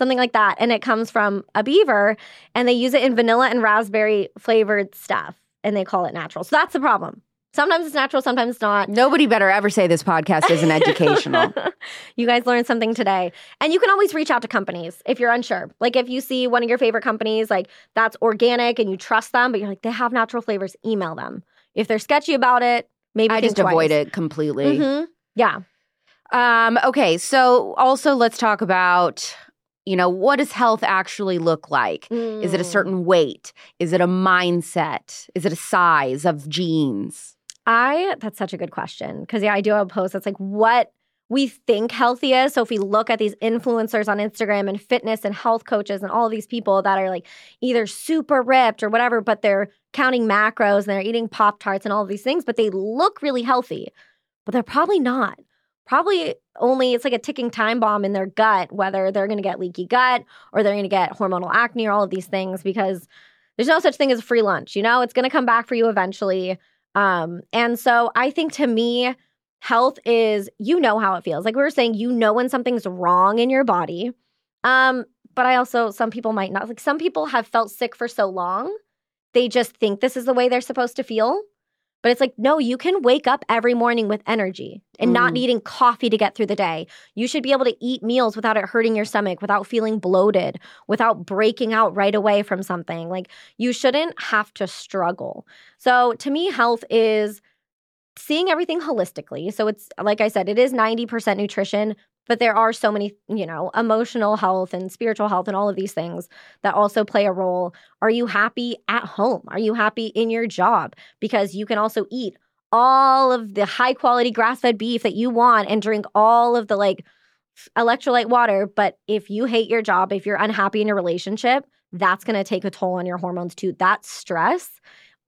something like that. And it comes from a beaver, and they use it in vanilla and raspberry flavored stuff, and they call it natural. So that's the problem. Sometimes it's natural, sometimes it's not. nobody better ever say this podcast isn't educational (laughs) you guys learned something today. And you can always reach out to companies if you're unsure. Like if you see one of your favorite companies, like that's organic and you trust them, but you're like, they have natural flavors, email them. If they're sketchy about it, maybe i just avoid it completely Mhm. Yeah. Um, okay, so also let's talk about, you know, what does health actually look like? Is it a Mm. certain weight? Is it a mindset? Is it a size of jeans? I that's such a good question because yeah, I do have a post that's like what we think healthy is. So if we look at these influencers on Instagram and fitness and health coaches and all these people that are like either super ripped or whatever, but they're counting macros and they're eating pop tarts and all these things, but they look really healthy, but they're probably not. Probably only it's like a ticking time bomb in their gut, whether they're going to get leaky gut or they're going to get hormonal acne or all of these things because there's no such thing as a free lunch. You know, it's going to come back for you eventually. Um, and so I think to me, health is you know how it feels. Like we were saying, you know when something's wrong in your body. Um, but I also some people might not. Like some people have felt sick for so long, they just think this is the way they're supposed to feel. But it's like, no, you can wake up every morning with energy and not Mm. needing coffee to get through the day. You should be able to eat meals without it hurting your stomach, without feeling bloated, without breaking out right away from something. Like you shouldn't have to struggle. So to me, health is seeing everything holistically. So it's like I said, it is 90% nutrition, but there are so many, you know, emotional health and spiritual health and all of these things that also play a role. Are you happy at home? Are you happy in your job? Because you can also eat all of the high quality grass fed beef that you want and drink all of the like electrolyte water. But if you hate your job, if you're unhappy in your relationship, that's going to take a toll on your hormones too. That stress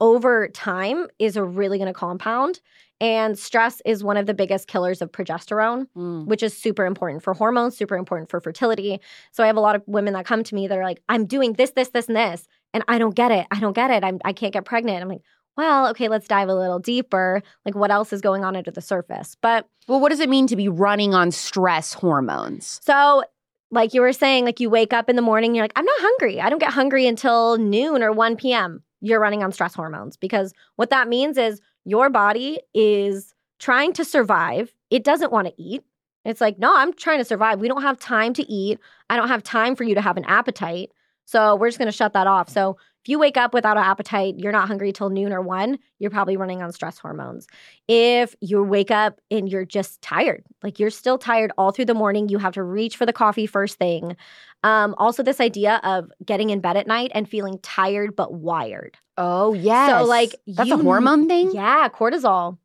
over time is really going to compound. And stress is one of the biggest killers of progesterone, Mm. which is super important for hormones, super important for fertility. So I have a lot of women that come to me that are like, I'm doing this, this, this, and this, and I don't get it. I don't get it. I'm, I can't get pregnant. I'm like, well, okay, let's dive a little deeper. Like, what else is going on under the surface? But Well, what does it mean to be running on stress hormones? so, like you were saying, like you wake up in the morning, you're like, I'm not hungry. I don't get hungry until noon or 1 p.m. You're running on stress hormones because what that means is your body is trying to survive. It doesn't want to eat. It's like, no, I'm trying to survive. We don't have time to eat. I don't have time for you to have an appetite. So we're just going to shut that off. So if you wake up without an appetite, you're not hungry till noon or one, you're probably running on stress hormones. If you wake up and you're just tired, like you're still tired all through the morning, you have to reach for the coffee first thing. Um, also, this idea of getting in bed at night and feeling tired but wired. Oh, yes. So like, that's you- a hormone thing? Yeah, cortisol.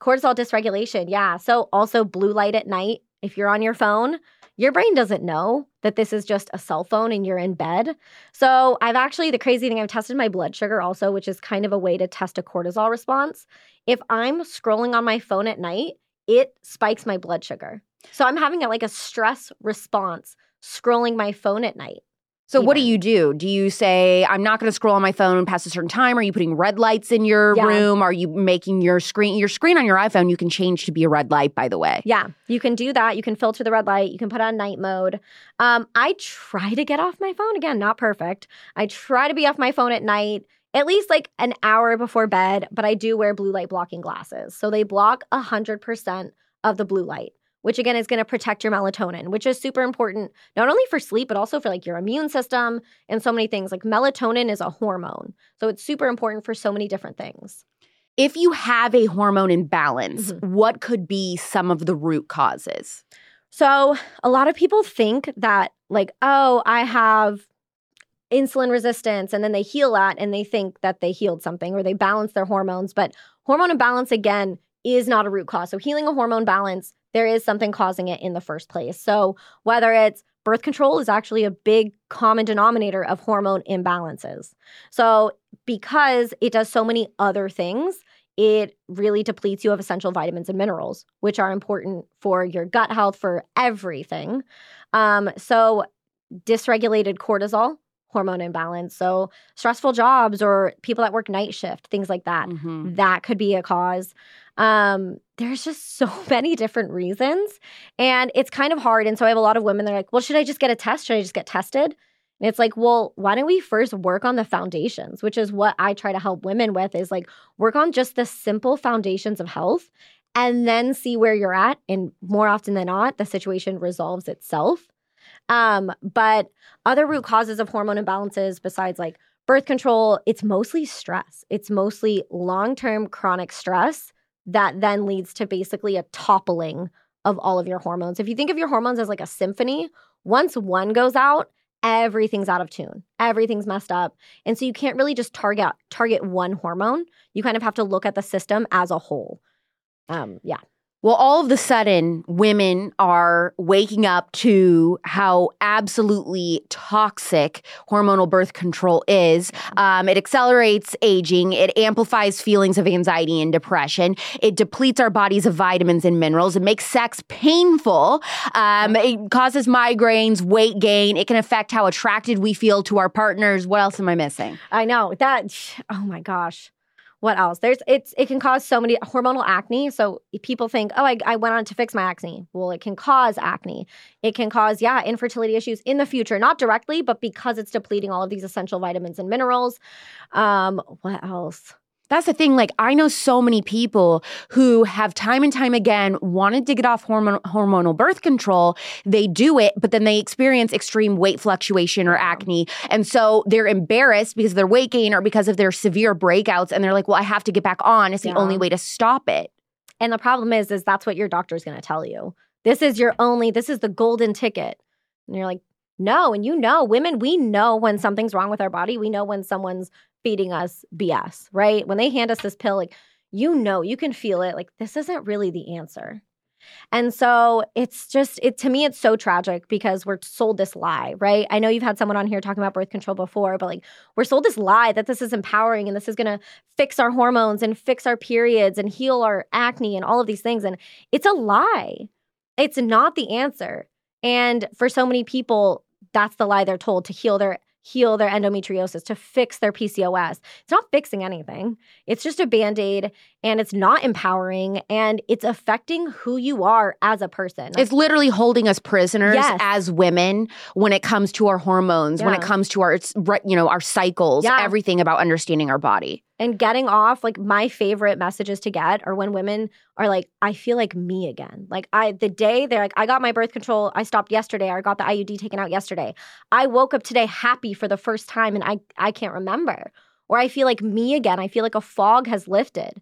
Cortisol dysregulation. Yeah. So also blue light at night. If you're on your phone, your brain doesn't know that this is just a cell phone and you're in bed. So I've actually, the crazy thing, I've tested my blood sugar also, which is kind of a way to test a cortisol response. If I'm scrolling on my phone at night, it spikes my blood sugar. So I'm having a, like a stress response scrolling my phone at night. So what do you do? Do you say I'm not going to scroll on my phone past a certain time? Are you putting red lights in your Yeah. room? Are you making your screen your screen on your iPhone you can change to be a red light by the way. Yeah, you can do that. You can filter the red light. You can put on night mode. Um, I try to get off my phone again, not perfect. I try to be off my phone at night, at least like an hour before bed, but I do wear blue light blocking glasses. So they block 100% of the blue light, which again is going to protect your melatonin, which is super important not only for sleep, but also for like your immune system and so many things. Like melatonin is a hormone. So it's super important for so many different things. If you have a hormone imbalance, mm-hmm. what could be some of the root causes? So, a lot of people think that, like, oh, I have insulin resistance, and then they heal that and they think that they healed something or they balance their hormones. But hormone imbalance, again, is not a root cause. So, healing a hormone balance, there is something causing it in the first place. So, whether it's birth control is actually a big common denominator of hormone imbalances. So, because it does so many other things, it really depletes you of essential vitamins and minerals, which are important for your gut health, for everything. Um, so, dysregulated cortisol, hormone imbalance. So, stressful jobs or people that work night shift, things like that, mm-hmm. that could be a cause. Um, there's just so (laughs) many different reasons. And it's kind of hard. And so, I have a lot of women that are like, well, should I just get a test? Should I just get tested? And it's like, well, why don't we first work on the foundations, which is what I try to help women with is like work on just the simple foundations of health and then see where you're at. And more often than not, the situation resolves itself. Um, but other root causes of hormone imbalances besides like birth control, it's mostly stress. It's mostly long-term chronic stress that then leads to basically a toppling of all of your hormones. If you think of your hormones as like a symphony, once one goes out, everything's out of tune. Everything's messed up. And so you can't really just target target one hormone. You kind of have to look at the system as a whole. Um, yeah. Well, all of the sudden, women are waking up to how absolutely toxic hormonal birth control is. Um, it accelerates aging, it amplifies feelings of anxiety and depression, it depletes our bodies of vitamins and minerals, it makes sex painful, um, it causes migraines, weight gain, it can affect how attracted we feel to our partners. What else am I missing? I know. That, oh my gosh what else? There's it's it can cause so many hormonal acne. So people think, oh, I, I went on to fix my acne. Well, it can cause acne. It can cause, yeah, infertility issues in the future, not directly, but because it's depleting all of these essential vitamins and minerals. Um, what else? That's the thing. Like, I know so many people who have time and time again wanted to get off hormon- hormonal birth control. They do it, but then they experience extreme weight fluctuation or acne. And so they're embarrassed because of their weight gain or because of their severe breakouts. And they're like, well, I have to get back on. It's the yeah. only way to stop it. And the problem is, is that's what your doctor is going to tell you. This is your only, this is the golden ticket. And you're like, no. And you know, women, we know when something's wrong with our body. We know when someone's feeding us BS, right? When they hand us this pill, like, you know, you can feel it. Like, this isn't really the answer. And so it's just, it to me, it's so tragic because we're sold this lie, right? I know you've had someone on here talking about birth control before, but like we're sold this lie that this is empowering and this is going to fix our hormones and fix our periods and heal our acne and all of these things. And it's a lie. It's not the answer. And for so many people, that's the lie they're told to heal their heal their endometriosis, to fix their PCOS. It's not fixing anything. It's just a band aid and it's not empowering and it's affecting who you are as a person. It's literally holding us prisoners yes. as women when it comes to our hormones, yeah. when it comes to our you know, our cycles, yeah. everything about understanding our body and getting off like my favorite messages to get are when women are like i feel like me again. Like i the day they're like i got my birth control i stopped yesterday i got the iud taken out yesterday. I woke up today happy for the first time and i i can't remember. Or i feel like me again. I feel like a fog has lifted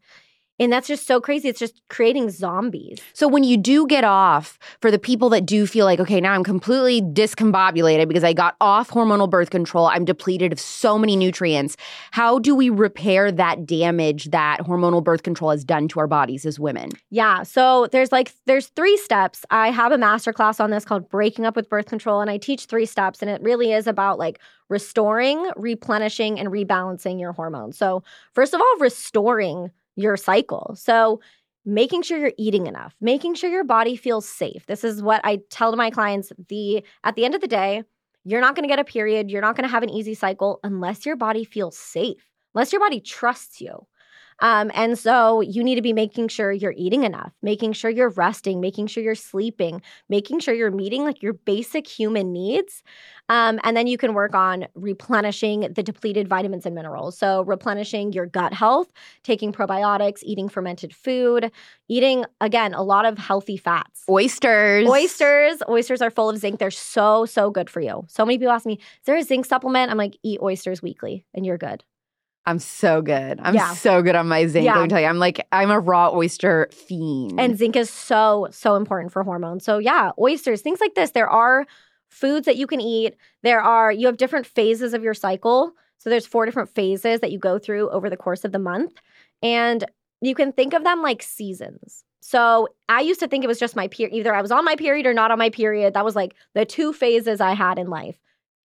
and that's just so crazy. It's just creating zombies. So when you do get off, for the people that do feel like, okay, now I'm completely discombobulated because I got off hormonal birth control, I'm depleted of so many nutrients. How do we repair that damage that hormonal birth control has done to our bodies as women? Yeah. So there's like there's three steps. I have a masterclass on this called Breaking Up with Birth Control, and I teach three steps, and it really is about like restoring, replenishing, and rebalancing your hormones. So first of all, restoring your cycle. So, making sure you're eating enough, making sure your body feels safe. This is what I tell to my clients, the at the end of the day, you're not going to get a period, you're not going to have an easy cycle unless your body feels safe, unless your body trusts you. Um, and so you need to be making sure you're eating enough, making sure you're resting, making sure you're sleeping, making sure you're meeting like your basic human needs. Um, and then you can work on replenishing the depleted vitamins and minerals. So, replenishing your gut health, taking probiotics, eating fermented food, eating, again, a lot of healthy fats. Oysters. Oysters. Oysters are full of zinc. They're so, so good for you. So many people ask me, is there a zinc supplement? I'm like, eat oysters weekly and you're good. I'm so good. I'm Yeah. so good on my zinc. Yeah. Let me tell you, I'm like, I'm a raw oyster fiend. And zinc is so, so important for hormones. So, yeah, oysters, things like this. There are foods that you can eat. There are, you have different phases of your cycle. So, there's four different phases that you go through over the course of the month. And you can think of them like seasons. So, I used to think it was just my period. Either I was on my period or not on my period. That was like the two phases I had in life.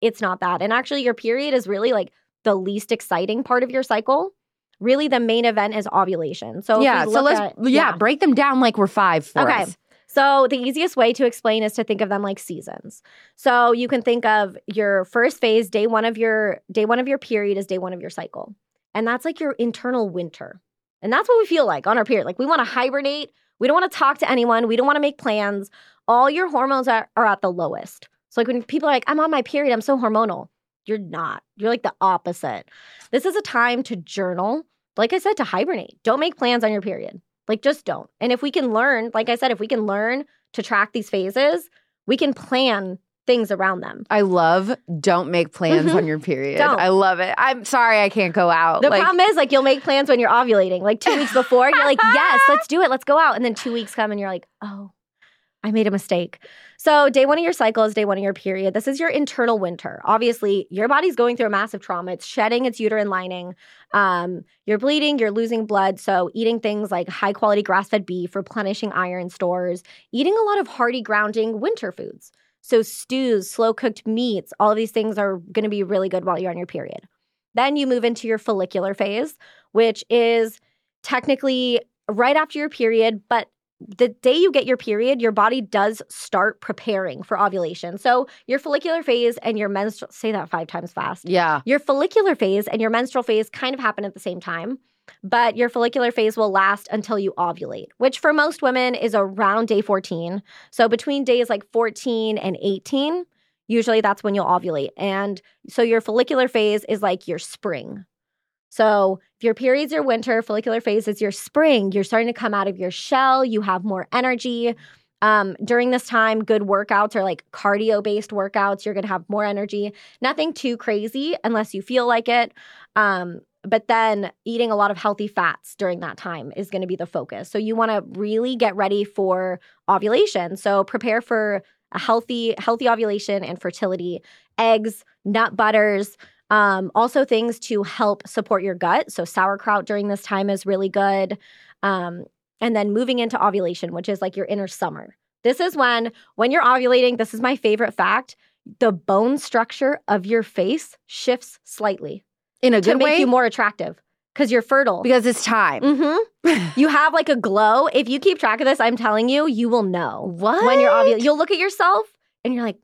It's not that. And actually, your period is really like the least exciting part of your cycle. Really, the main event is ovulation. So, yeah, so let's at- yeah, break them down like we're five for Okay. us. So, the easiest way to explain is to think of them like seasons. So, you can think of your first phase, day 1 of your day 1 of your period is day 1 of your cycle. And that's like your internal winter. And that's what we feel like on our period. Like we want to hibernate, we don't want to talk to anyone, we don't want to make plans. All your hormones are, are at the lowest. So like when people are like, "I'm on my period, I'm so hormonal." You're not. You're like the opposite. This is a time to journal. Like I said, to hibernate. Don't make plans on your period. Like just don't. And if we can learn, like I said, if we can learn to track these phases, we can plan things around them. I love don't make plans Mhm. on your period. Don't. I love it. I'm sorry I can't go out. The like, problem is, like, you'll make plans when you're ovulating. Like two weeks before, you're like, yes, (laughs) let's do it. Let's go out. And then two weeks come and you're like, oh, I made a mistake. So, day one of your cycle is day one of your period. This is your internal winter. Obviously, your body's going through a massive trauma. It's shedding its uterine lining. Um, you're bleeding, you're losing blood. So, eating things like high quality grass fed beef, replenishing iron stores, eating a lot of hearty, grounding winter foods. So, stews, slow cooked meats, all of these things are going to be really good while you're on your period. Then you move into your follicular phase, which is technically right after your period, but the day you get your period, your body does start preparing for ovulation. So your follicular phase and your menstrual say that five times fast. yeah. Your follicular phase and your menstrual phase kind of happen at the same time, but your follicular phase will last until you ovulate, which for most women is around day 14. So between days like 14 and 18, usually that's when you'll ovulate. And so your follicular phase is like your spring. So if your periods are winter, follicular phase is your spring. You're starting to come out of your shell. You have more energy. Um, during this time, good workouts are like cardio based workouts. You're going to have more energy. Nothing too crazy unless you feel like it. Um, but then eating a lot of healthy fats during that time is going to be the focus. So you want to really get ready for ovulation. So prepare for a healthy, healthy ovulation and fertility. Eggs, nut butters, um, also things to help support your gut. So sauerkraut during this time is really good. Um, and then moving into ovulation, which is like your inner summer. This is when, when you're ovulating, this is my favorite fact. The bone structure of your face shifts slightly In a good way. to make way you more attractive because you're fertile. because it's time. Mm-hmm. (laughs) you have like a glow. If you keep track of this, I'm telling you, you will know What? when you're ovulating. You'll look at yourself and you're like,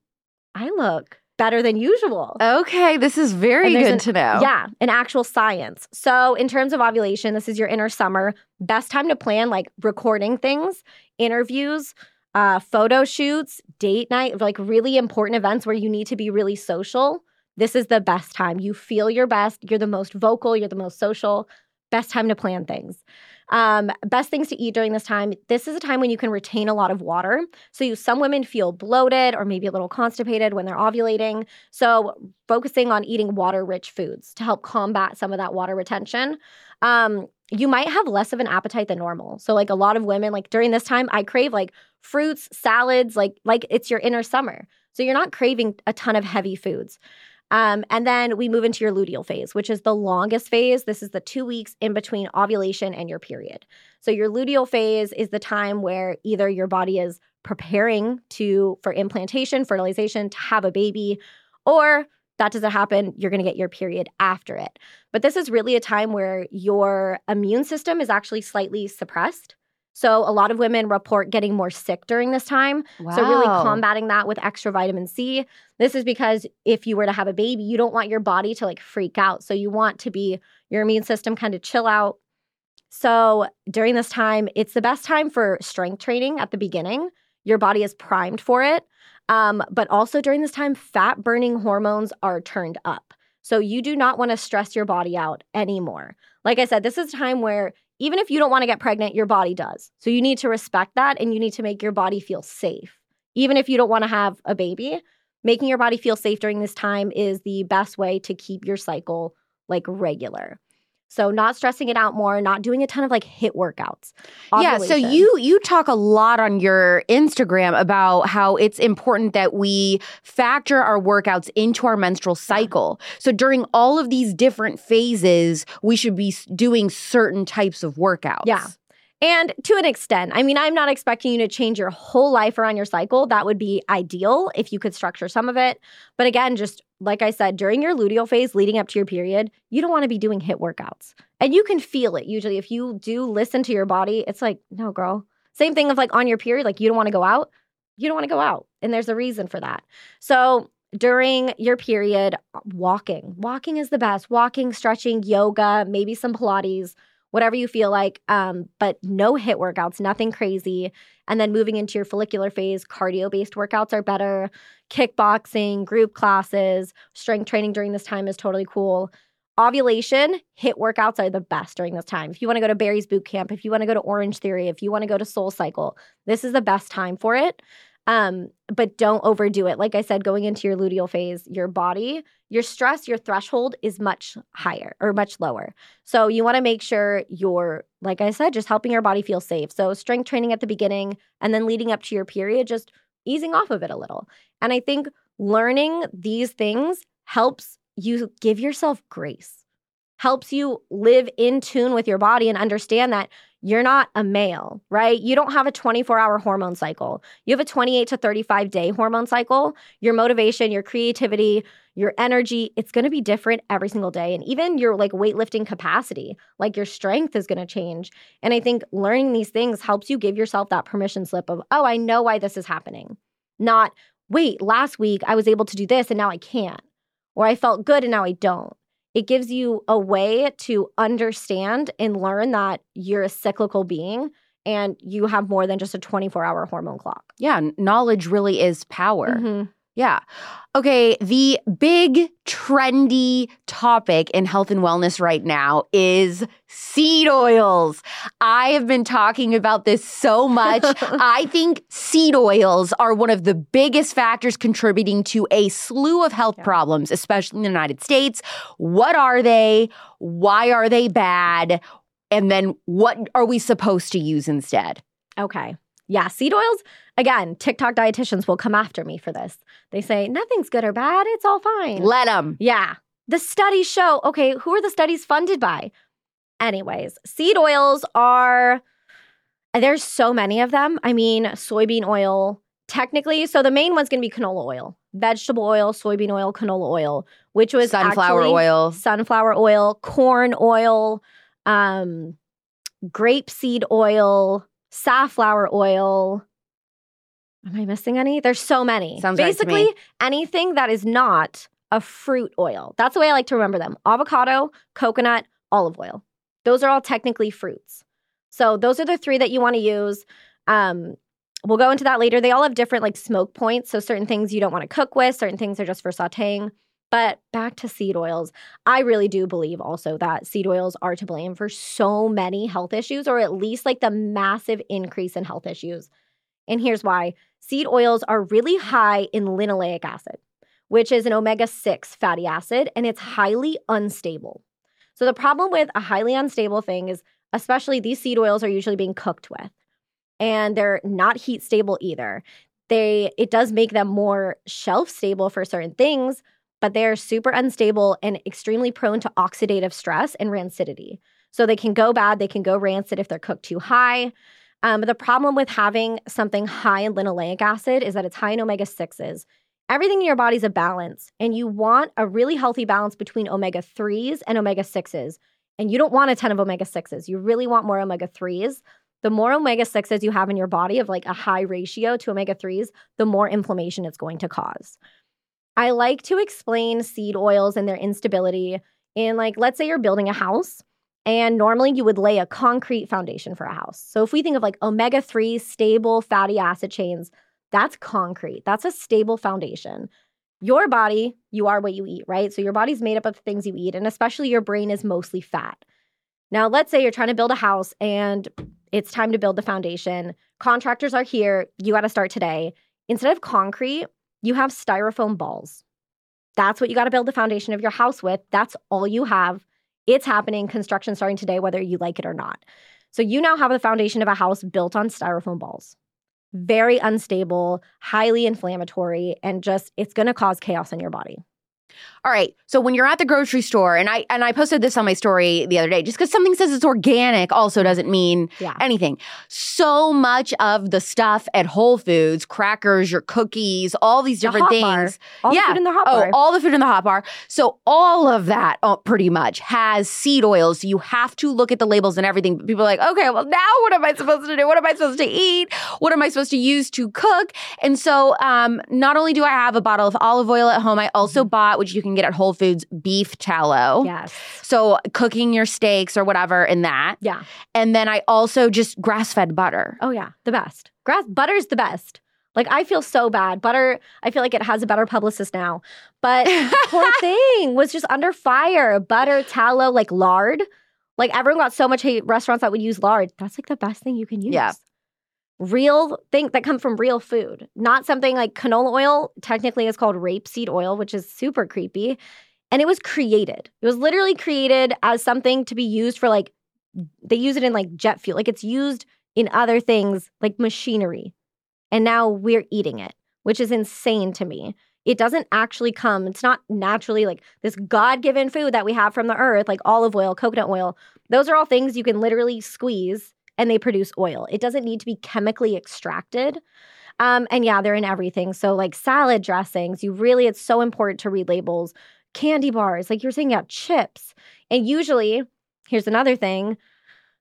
I look better than usual. Okay, this is very good an- to know. Yeah, an actual science. So, in terms of ovulation, this is your inner summer. Best time to plan like recording things, interviews, uh, photo shoots, date night, like really important events where you need to be really social. This is the best time. You feel your best. You're the most vocal. You're the most social. Best time to plan things. Um, best things to eat during this time. This is a time when you can retain a lot of water. So, you, some women feel bloated or maybe a little constipated when they're ovulating. So, focusing on eating water rich foods to help combat some of that water retention. Um, you might have less of an appetite than normal. So, like a lot of women, like during this time, I crave like fruits, salads, like like it's your inner summer. So you're not craving a ton of heavy foods. Um, and then we move into your luteal phase, which is the longest phase. This is the two weeks in between ovulation and your period. So your luteal phase is the time where either your body is preparing to for implantation, fertilization, to have a baby, or that doesn't happen, you're going to get your period after it. But this is really a time where your immune system is actually slightly suppressed. So a lot of women report getting more sick during this time. So really combating that with extra vitamin C. This is because if you were to have a baby, you don't want your body to like freak out. So you want to be your immune system kind of chill out. So during this time, it's the best time for strength training at the beginning. Your body is primed for it. Um, but also during this time, fat burning hormones are turned up. So you do not want to stress your body out anymore. Like I said, this is a time where even if you don't want to get pregnant, your body does. So you need to respect that and you need to make your body feel safe. Even if you don't want to have a baby, making your body feel safe during this time is the best way to keep your cycle like regular. So not stressing it out more, not doing a ton of like HIIT workouts. Yeah, so you you talk a lot on your Instagram about how it's important that we factor our workouts into our menstrual cycle. Yeah. So during all of these different phases, we should be doing certain types of workouts. Yeah. And to an extent, I mean, I'm not expecting you to change your whole life around your cycle. That would be ideal if you could structure some of it. But again, just like I said, during your luteal phase leading up to your period, you don't want to be doing HIIT workouts. And you can feel it usually. If you do listen to your body, it's like, no, girl. Same thing of like on your period, like you don't want to go out. You don't want to go out. And there's a reason for that. So during your period, walking. Walking is the best. Walking, stretching, yoga, maybe some Pilates whatever you feel like, um, but no HIIT workouts, nothing crazy. And then moving into your follicular phase, cardio based workouts are better. Kickboxing, group classes, strength training during this time is totally cool. Ovulation, HIIT workouts are the best during this time. If you want to go to Barry's boot camp, if you want to go to Orange Theory, if you want to go to Soul Cycle, this is the best time for it. Um, but don't overdo it. Like I said, going into your luteal phase, your body, your stress, your threshold is much higher or much lower. So you want to make sure you're, like I said, just helping your body feel safe. So strength training at the beginning and then leading up to your period, just easing off of it a little. And I think learning these things helps you give yourself grace, helps you live in tune with your body and understand that you're not a male, right? You don't have a 24 hour hormone cycle. You have a 28 to 35 day hormone cycle. Your motivation, your creativity, your energy, it's going to be different every single day. And even your like weightlifting capacity, like your strength is going to change. And I think learning these things helps you give yourself that permission slip of, oh, I know why this is happening. Not, wait, last week I was able to do this and now I can't. Or I felt good and now I don't it gives you a way to understand and learn that you're a cyclical being and you have more than just a 24 hour hormone clock. Yeah, knowledge really is power. Mm-hmm. Yeah. Okay. The big trendy topic in health and wellness right now is seed oils. I have been talking about this so much. (laughs) I think seed oils are one of the biggest factors contributing to a slew of health yeah. problems, especially in the United States. What are they? Why are they bad? And then what are we supposed to use instead? Okay. Yeah, seed oils, again, TikTok dietitians will come after me for this. They say, nothing's good or bad, it's all fine. Let them. Yeah. The studies show, okay, who are the studies funded by? Anyways, seed oils are, there's so many of them. I mean, soybean oil, technically, so the main one's gonna be canola oil, vegetable oil, soybean oil, canola oil, which was sunflower oil, sunflower oil, corn oil, um, grapeseed oil, safflower oil. Am I missing any? There's so many. Sounds Basically, right anything that is not a fruit oil. That's the way I like to remember them avocado, coconut, olive oil. Those are all technically fruits. So, those are the three that you want to use. Um, we'll go into that later. They all have different like smoke points. So, certain things you don't want to cook with, certain things are just for sauteing. But back to seed oils. I really do believe also that seed oils are to blame for so many health issues, or at least like the massive increase in health issues. And here's why seed oils are really high in linoleic acid, which is an omega 6 fatty acid, and it's highly unstable. So, the problem with a highly unstable thing is, especially these seed oils are usually being cooked with, and they're not heat stable either. They, it does make them more shelf stable for certain things, but they are super unstable and extremely prone to oxidative stress and rancidity. So they can go bad, they can go rancid if they're cooked too high. Um, the problem with having something high in linoleic acid is that it's high in omega 6s. Everything in your body is a balance, and you want a really healthy balance between omega 3s and omega 6s. And you don't want a ton of omega 6s. You really want more omega 3s. The more omega 6s you have in your body of like a high ratio to omega 3s, the more inflammation it's going to cause. I like to explain seed oils and their instability in like let's say you're building a house And normally you would lay a concrete foundation for a house. So if we think of like omega 3 stable fatty acid chains, that's concrete. That's a stable foundation. Your body, you are what you eat, right? So your body's made up of the things you eat, and especially your brain is mostly fat. Now, let's say you're trying to build a house and it's time to build the foundation. Contractors are here. You got to start today. Instead of concrete, you have styrofoam balls. That's what you got to build the foundation of your house with. That's all you have. It's happening. Construction starting today, whether you like it or not. So you now have the foundation of a house built on styrofoam balls. Very unstable, highly inflammatory, and just it's going to cause chaos in your body. All right. So when you're at the grocery store, and I and I posted this on my story the other day, just because something says it's organic also doesn't mean Yeah. anything. So much of the stuff at Whole Foods, crackers, your cookies, all these The different hot things. the Yeah. food in the hot Oh, bar. all the food in the hot bar. So all of that, oh, pretty much, has seed oils. So you have to look at the labels and everything. But people are like, okay, well now what am I supposed to do? What am I supposed to eat? What am I supposed to use to cook? And so, um, not only do I have a bottle of olive oil at home, I also bought, which you can get at Whole Foods, beef tallow. yes. So cooking your steaks or whatever in that. Yeah. And then I also just grass fed butter. Oh yeah, the best. Grass butter's the best. Like I feel so bad. Butter, I feel like it has a better publicist now. But (laughs) poor thing was just under fire. Butter, tallow, like lard. Like everyone got so much hate restaurants that would use lard. That's like the best thing you can use. Yeah. Real thing that come from real food. Not something like canola oil, technically is called rapeseed oil, which is super creepy. And it was created. It was literally created as something to be used for like they use it in like jet fuel. Like it's used in other things like machinery. And now we're eating it, which is insane to me. It doesn't actually come, it's not naturally like this God given food that we have from the earth, like olive oil, coconut oil. Those are all things you can literally squeeze and they produce oil. It doesn't need to be chemically extracted. Um, and yeah, they're in everything. So, like salad dressings, you really, it's so important to read labels. Candy bars, like you were saying, yeah, chips. And usually, here's another thing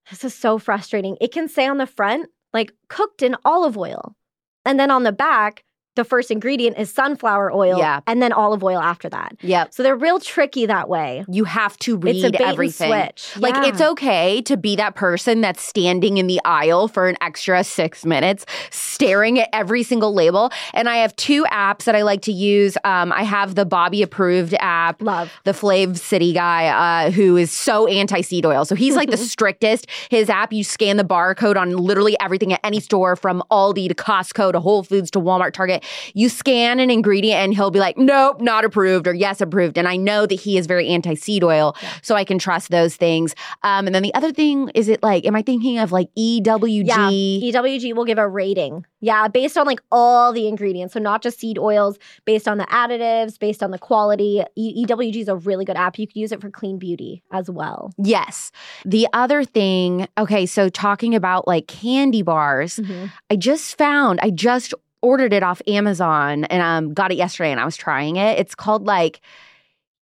this is so frustrating. It can say on the front, like cooked in olive oil. And then on the back, the first ingredient is sunflower oil Yeah. and then olive oil after that. Yep. So they're real tricky that way. You have to read it's a bait everything. and switch. Like Yeah. it's okay to be that person that's standing in the aisle for an extra six minutes, staring at every single label. And I have two apps that I like to use. Um, I have the Bobby approved app. love. The Flav City guy, uh, who is so anti seed oil. So he's like the (laughs) strictest. His app, you scan the barcode on literally everything at any store from Aldi to Costco to Whole Foods to Walmart, Target. You scan an ingredient and he'll be like, nope, not approved or yes, approved. And I know that he is very anti seed oil. So I can trust those things. Um, and then the other thing is it like, am I thinking of like EWG? Yeah, EWG will give a rating. Yeah, based on like all the ingredients. So not just seed oils, based on the additives, based on the quality. E- EWG is a really good app. You could use it for clean beauty as well. Yes. The other thing, okay, so talking about like candy bars, I just found, I just ordered it off Amazon and um got it yesterday and I was trying it. It's called like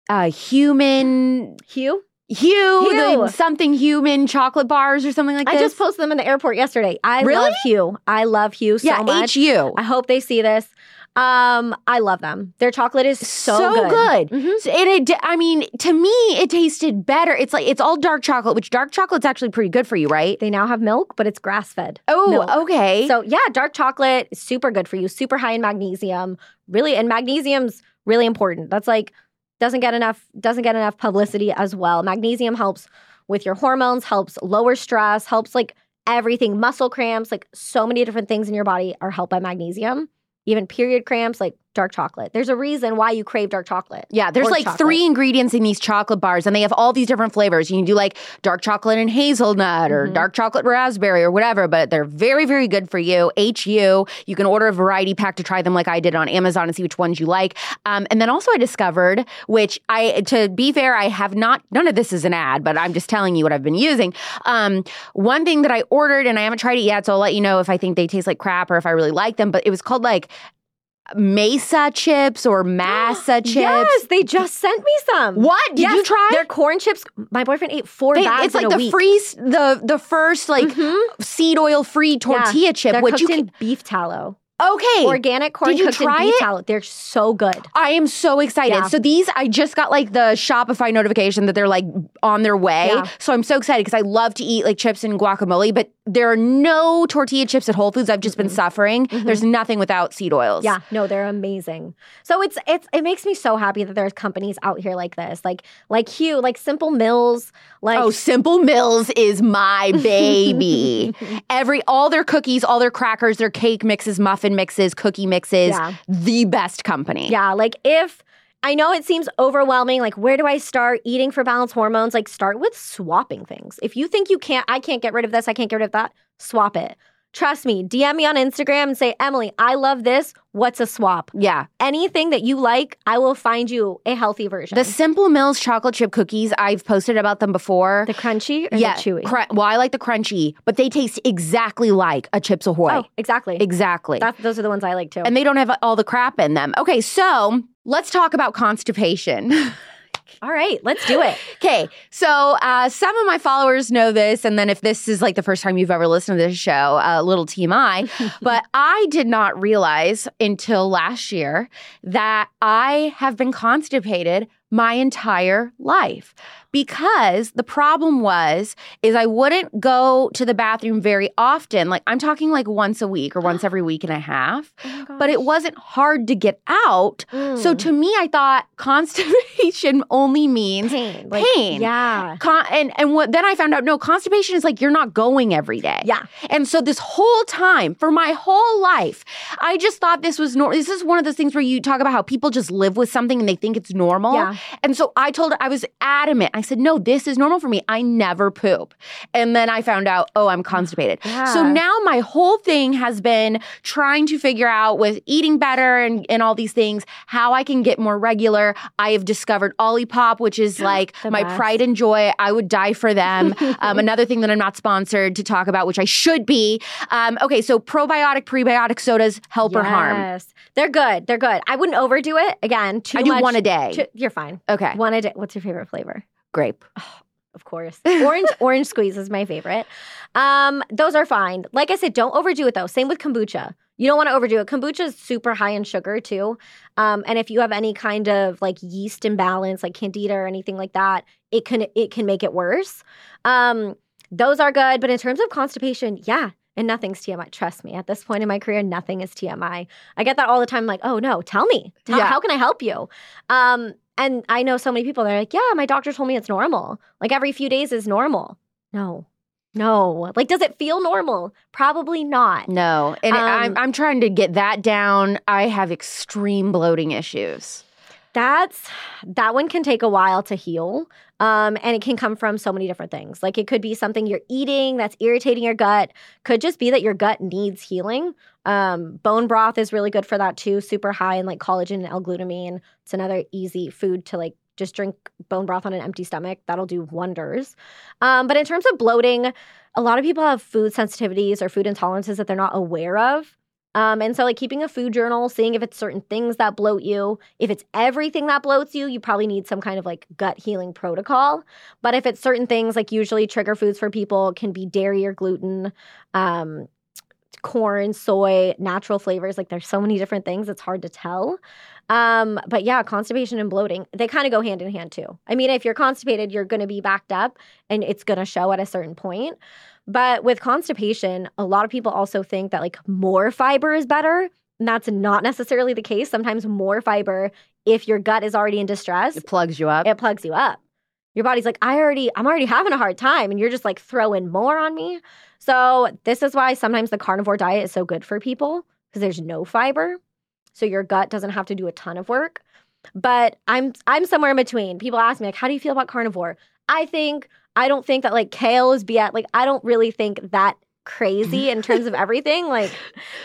uh human Hugh, Hue, Hue. the something human chocolate bars or something like that. I just posted them in the airport yesterday. I Really? love Hu. I love Hu so yeah, much. HU. I hope they see this. Um, I love them. Their chocolate is so, good. Mhm. So it, it, I mean, to me, it tasted better. It's like it's all dark chocolate, which dark chocolate's actually pretty good for you, right? They now have milk, but it's grass fed. Oh, milk. okay. So yeah, dark chocolate is super good for you. Super high in magnesium. Really, and magnesium's really important. That's like doesn't get enough doesn't get enough publicity as well. Magnesium helps with your hormones, helps lower stress, helps like everything, muscle cramps, like so many different things in your body are helped by magnesium. Even period cramps, like dark chocolate. There's a reason why you crave dark chocolate. Yeah, there's like chocolate. three ingredients in these chocolate bars, and they have all these different flavors. You can do like dark chocolate and hazelnut, or Mhm. dark chocolate raspberry, or whatever. But they're very, very good for you. HU. You can order a variety pack to try them, like I did on Amazon, and see which ones you like. Um, and then also, I discovered, which I, to be fair, I have not. None of this is an ad, but I'm just telling you what I've been using. Um, one thing that I ordered, and I haven't tried it yet, so I'll let you know if I think they taste like crap or if I really like them. But it was called like. Mesa chips or massa (gasps) chips. Yes, they just sent me some. What did Yes, you try? They're corn chips. My boyfriend ate four They- bags it's like in a the week. free, the the first like Mhm. seed oil free tortilla chip, They're which you can. beef tallow. Okay. Organic corn Did you cooked in try beef it? tallow. They're so good. I am so excited. Yeah. So these, I just got like the Shopify notification that they're like on their way. Yeah. So I'm so excited because I love to eat like chips and guacamole, but there are no tortilla chips at Whole Foods. I've just been suffering. There's nothing without seed oils. Mm-hmm. Yeah, no, they're amazing. So it's it's it makes me so happy that there's companies out here like this, like like Hu, like Simple Mills, like Oh, Simple Mills is my (laughs) baby. Every all their cookies, all their crackers, their cake mixes, muffin mixes, cookie mixes, Yeah. the best company. yeah, like if I know it seems overwhelming, like where do I start eating for balanced hormones? Like start with swapping things. If you think you can't, I can't get rid of this, I can't get rid of that, swap it. Trust me, DM me on Instagram and say, Emily, I love this. What's a swap? Yeah. Anything that you like, I will find you a healthy version. The Simple Mills chocolate chip cookies, I've posted about them before. the crunchy or yeah, the chewy? cr- well, I like the crunchy, but they taste exactly like a Chips Ahoy. oh, exactly. Exactly. That, those are the ones I like too. and they don't have all the crap in them. Okay, so let's talk about constipation. (laughs) All right, let's do it. (laughs) okay, so uh, some of my followers know this, and then if this is like the first time you've ever listened to this show, a uh, little TMI, (laughs) but I did not realize until last year that I have been constipated my entire life because the problem was is I wouldn't go to the bathroom very often like I'm talking like once a week or once (gasps) every week and a half but it wasn't hard to get out so Mm. to me I thought constipation (laughs) only means pain, like, pain. Yeah, Con- and and what then I found out no constipation is like you're not going every day. yeah. And so this whole time for my whole life, I just thought this was normal. This is one of those things where you talk about how people just live with something and they think it's normal. Yeah. And so I told her I was adamant. I said, "No, this is normal for me. I never poop." And then I found out, "Oh, I'm constipated." So now my whole thing has been trying to figure out with eating better and, and all these things how I can get more regular. I have discovered Olipop, which is (gasps) like my best. pride and joy. I would die for them. (laughs) um, another thing that I'm not sponsored to talk about, which I should be. Um, okay, so probiotic, prebiotic sodas help or harm. Yes. They're good. They're good. I wouldn't overdo it. Again, too I do much. one a day. too- you're fine. Okay, One a day. What's your favorite flavor? Grape. (laughs) Of course. Orange orange squeeze is my favorite. Um, those are fine. Like I said, don't overdo it though. Same with kombucha. You don't want to overdo it. Kombucha is super high in sugar too. Um, and if you have any kind of like yeast imbalance, like candida or anything like that, it can it can make it worse. Um, those are good, but in terms of constipation, yeah, and nothing's TMI. Trust me, at this point in my career, nothing is TMI. I get that all the time. Like, oh no, tell me, tell, Yeah. how can I help you? Um, and I know so many people. They're like, yeah, my doctor told me it's normal. Like every few days is normal. No, no. Like, does it feel normal? Probably not. No, and I'm Um, I'm trying to get that down. I have extreme bloating issues. That's that one can take a while to heal. Um, and it can come from so many different things. Like it could be something you're eating that's irritating your gut. Could just be that your gut needs healing. Um, bone broth is really good for that too. Super high in like collagen and L-glutamine. It's another easy food to like just drink bone broth on an empty stomach. That'll do wonders. Um, but in terms of bloating, a lot of people have food sensitivities or food intolerances that they're not aware of. Um, and so, like keeping a food journal, seeing if it's certain things that bloat you. If it's everything that bloats you, you probably need some kind of like gut healing protocol. But if it's certain things, like usually trigger foods for people can be dairy or gluten, um, corn, soy, natural flavors. Like there's so many different things, it's hard to tell. Um, but yeah, constipation and bloating, they kind of go hand in hand too. I mean, if you're constipated, you're going to be backed up and it's going to show at a certain point. But with constipation, a lot of people also think that like more fiber is better. And that's not necessarily the case. Sometimes more fiber, if your gut is already in distress, It plugs you up. it plugs you up. Your body's like, I already, I'm already having a hard time, and you're just like throwing more on me. So this is why sometimes the carnivore diet is so good for people because there's no fiber, so your gut doesn't have to do a ton of work. But I'm I'm somewhere in between. People ask me like, how do you feel about carnivore? I think I don't think that like kale is be at like I don't really think that crazy in (laughs) terms of everything. Like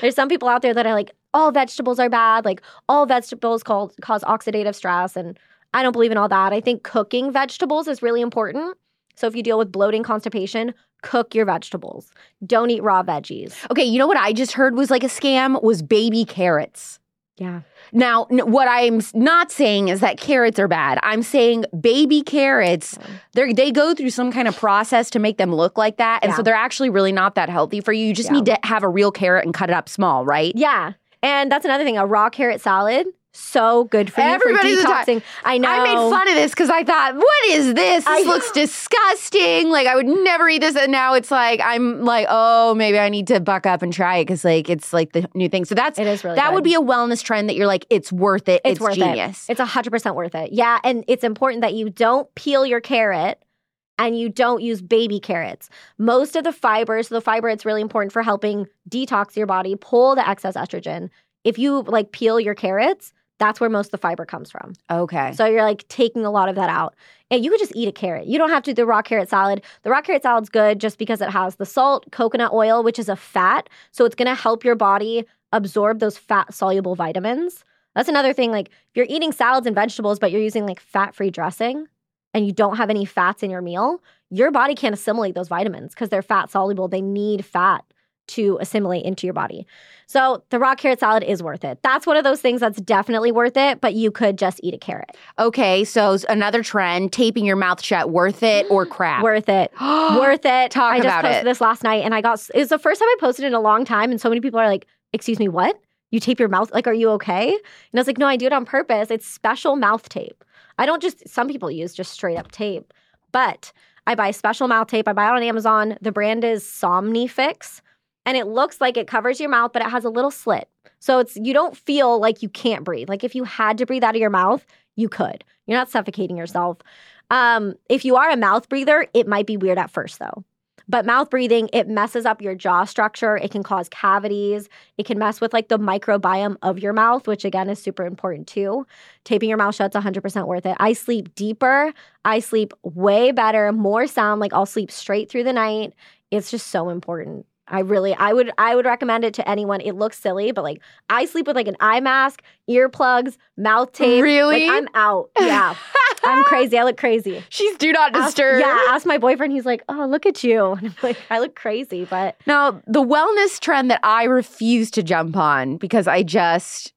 there's some people out there that are like all vegetables are bad, like all vegetables called cause oxidative stress and I don't believe in all that. I think cooking vegetables is really important. So if you deal with bloating, constipation, cook your vegetables. Don't eat raw veggies. okay, you know what I just heard was like a scam was baby carrots. Yeah. Now, n- what I'm not saying is that carrots are bad. I'm saying baby carrots, mm. they they go through some kind of process to make them look like that, and Yeah. so they're actually really not that healthy for you. You just Yeah. need to have a real carrot and cut it up small, right? Yeah. And that's another thing. A raw carrot salad, so good for you Everybody's for detoxing. I know. I made fun of this because I thought, what is this? This I know. looks disgusting. Like I would never eat this. And now it's like I'm like, oh, maybe I need to buck up and try it because like it's like the new thing. So that's It is really that good. would be a wellness trend that you're like, it's worth it. It's, It's worth it. genius. It's 100% worth it. Yeah. And it's important that you don't peel your carrot and you don't use baby carrots. Most of the fiber, so the fiber, it's really important for helping detox your body, pull the excess estrogen. If you like peel your carrots, that's where most of the fiber comes from. Okay. So you're like taking a lot of that out. And you could just eat a carrot. You don't have to do the raw carrot salad. The raw carrot salad's good just because it has the salt, coconut oil, which is a fat. So it's going to help your body absorb those fat soluble vitamins. That's another thing. Like if you're eating salads and vegetables, but you're using like fat free dressing and you don't have any fats in your meal, your body can't assimilate those vitamins because they're fat soluble. They need fat to assimilate into your body. So the raw carrot salad is worth it. That's one of those things that's definitely worth it, but you could just eat a carrot. Okay. So another trend: taping your mouth shut. Worth it or (gasps) crap? Worth it. (gasps) Worth it. Talk I just posted it. this last night and I got it was the first time I posted in a long time and so many people are like, "Excuse me, what? You tape your mouth? Like are you okay?" And I was like, "No, I do it on purpose. It's special mouth tape. I don't just some people use just straight up tape, but I buy special mouth tape. I buy it on Amazon. The brand is Somnifix and it looks like it covers your mouth but it has a little slit. So it's you don't feel like you can't breathe. Like if you had to breathe out of your mouth, you could. You're not suffocating yourself. Um, if you are a mouth breather, it might be weird at first though. But mouth breathing, it messes up your jaw structure. It can cause cavities. It can mess with like the microbiome of your mouth, which again is super important too. Taping your mouth shut's 100% worth it. I sleep deeper. I sleep way better, more sound. Like I'll sleep straight through the night. It's just so important. I really, I would, I would recommend it to anyone. It looks silly, but like I sleep with like an eye mask, earplugs, mouth tape. Really? Like I'm out. Yeah, I'm crazy. I look crazy. (laughs) She's do not Ask- disturb. yeah, ask my boyfriend. He's like, "Oh, look at you." (laughs) And I'm like, "I look crazy," but Now, the wellness trend that I refuse to jump on because I just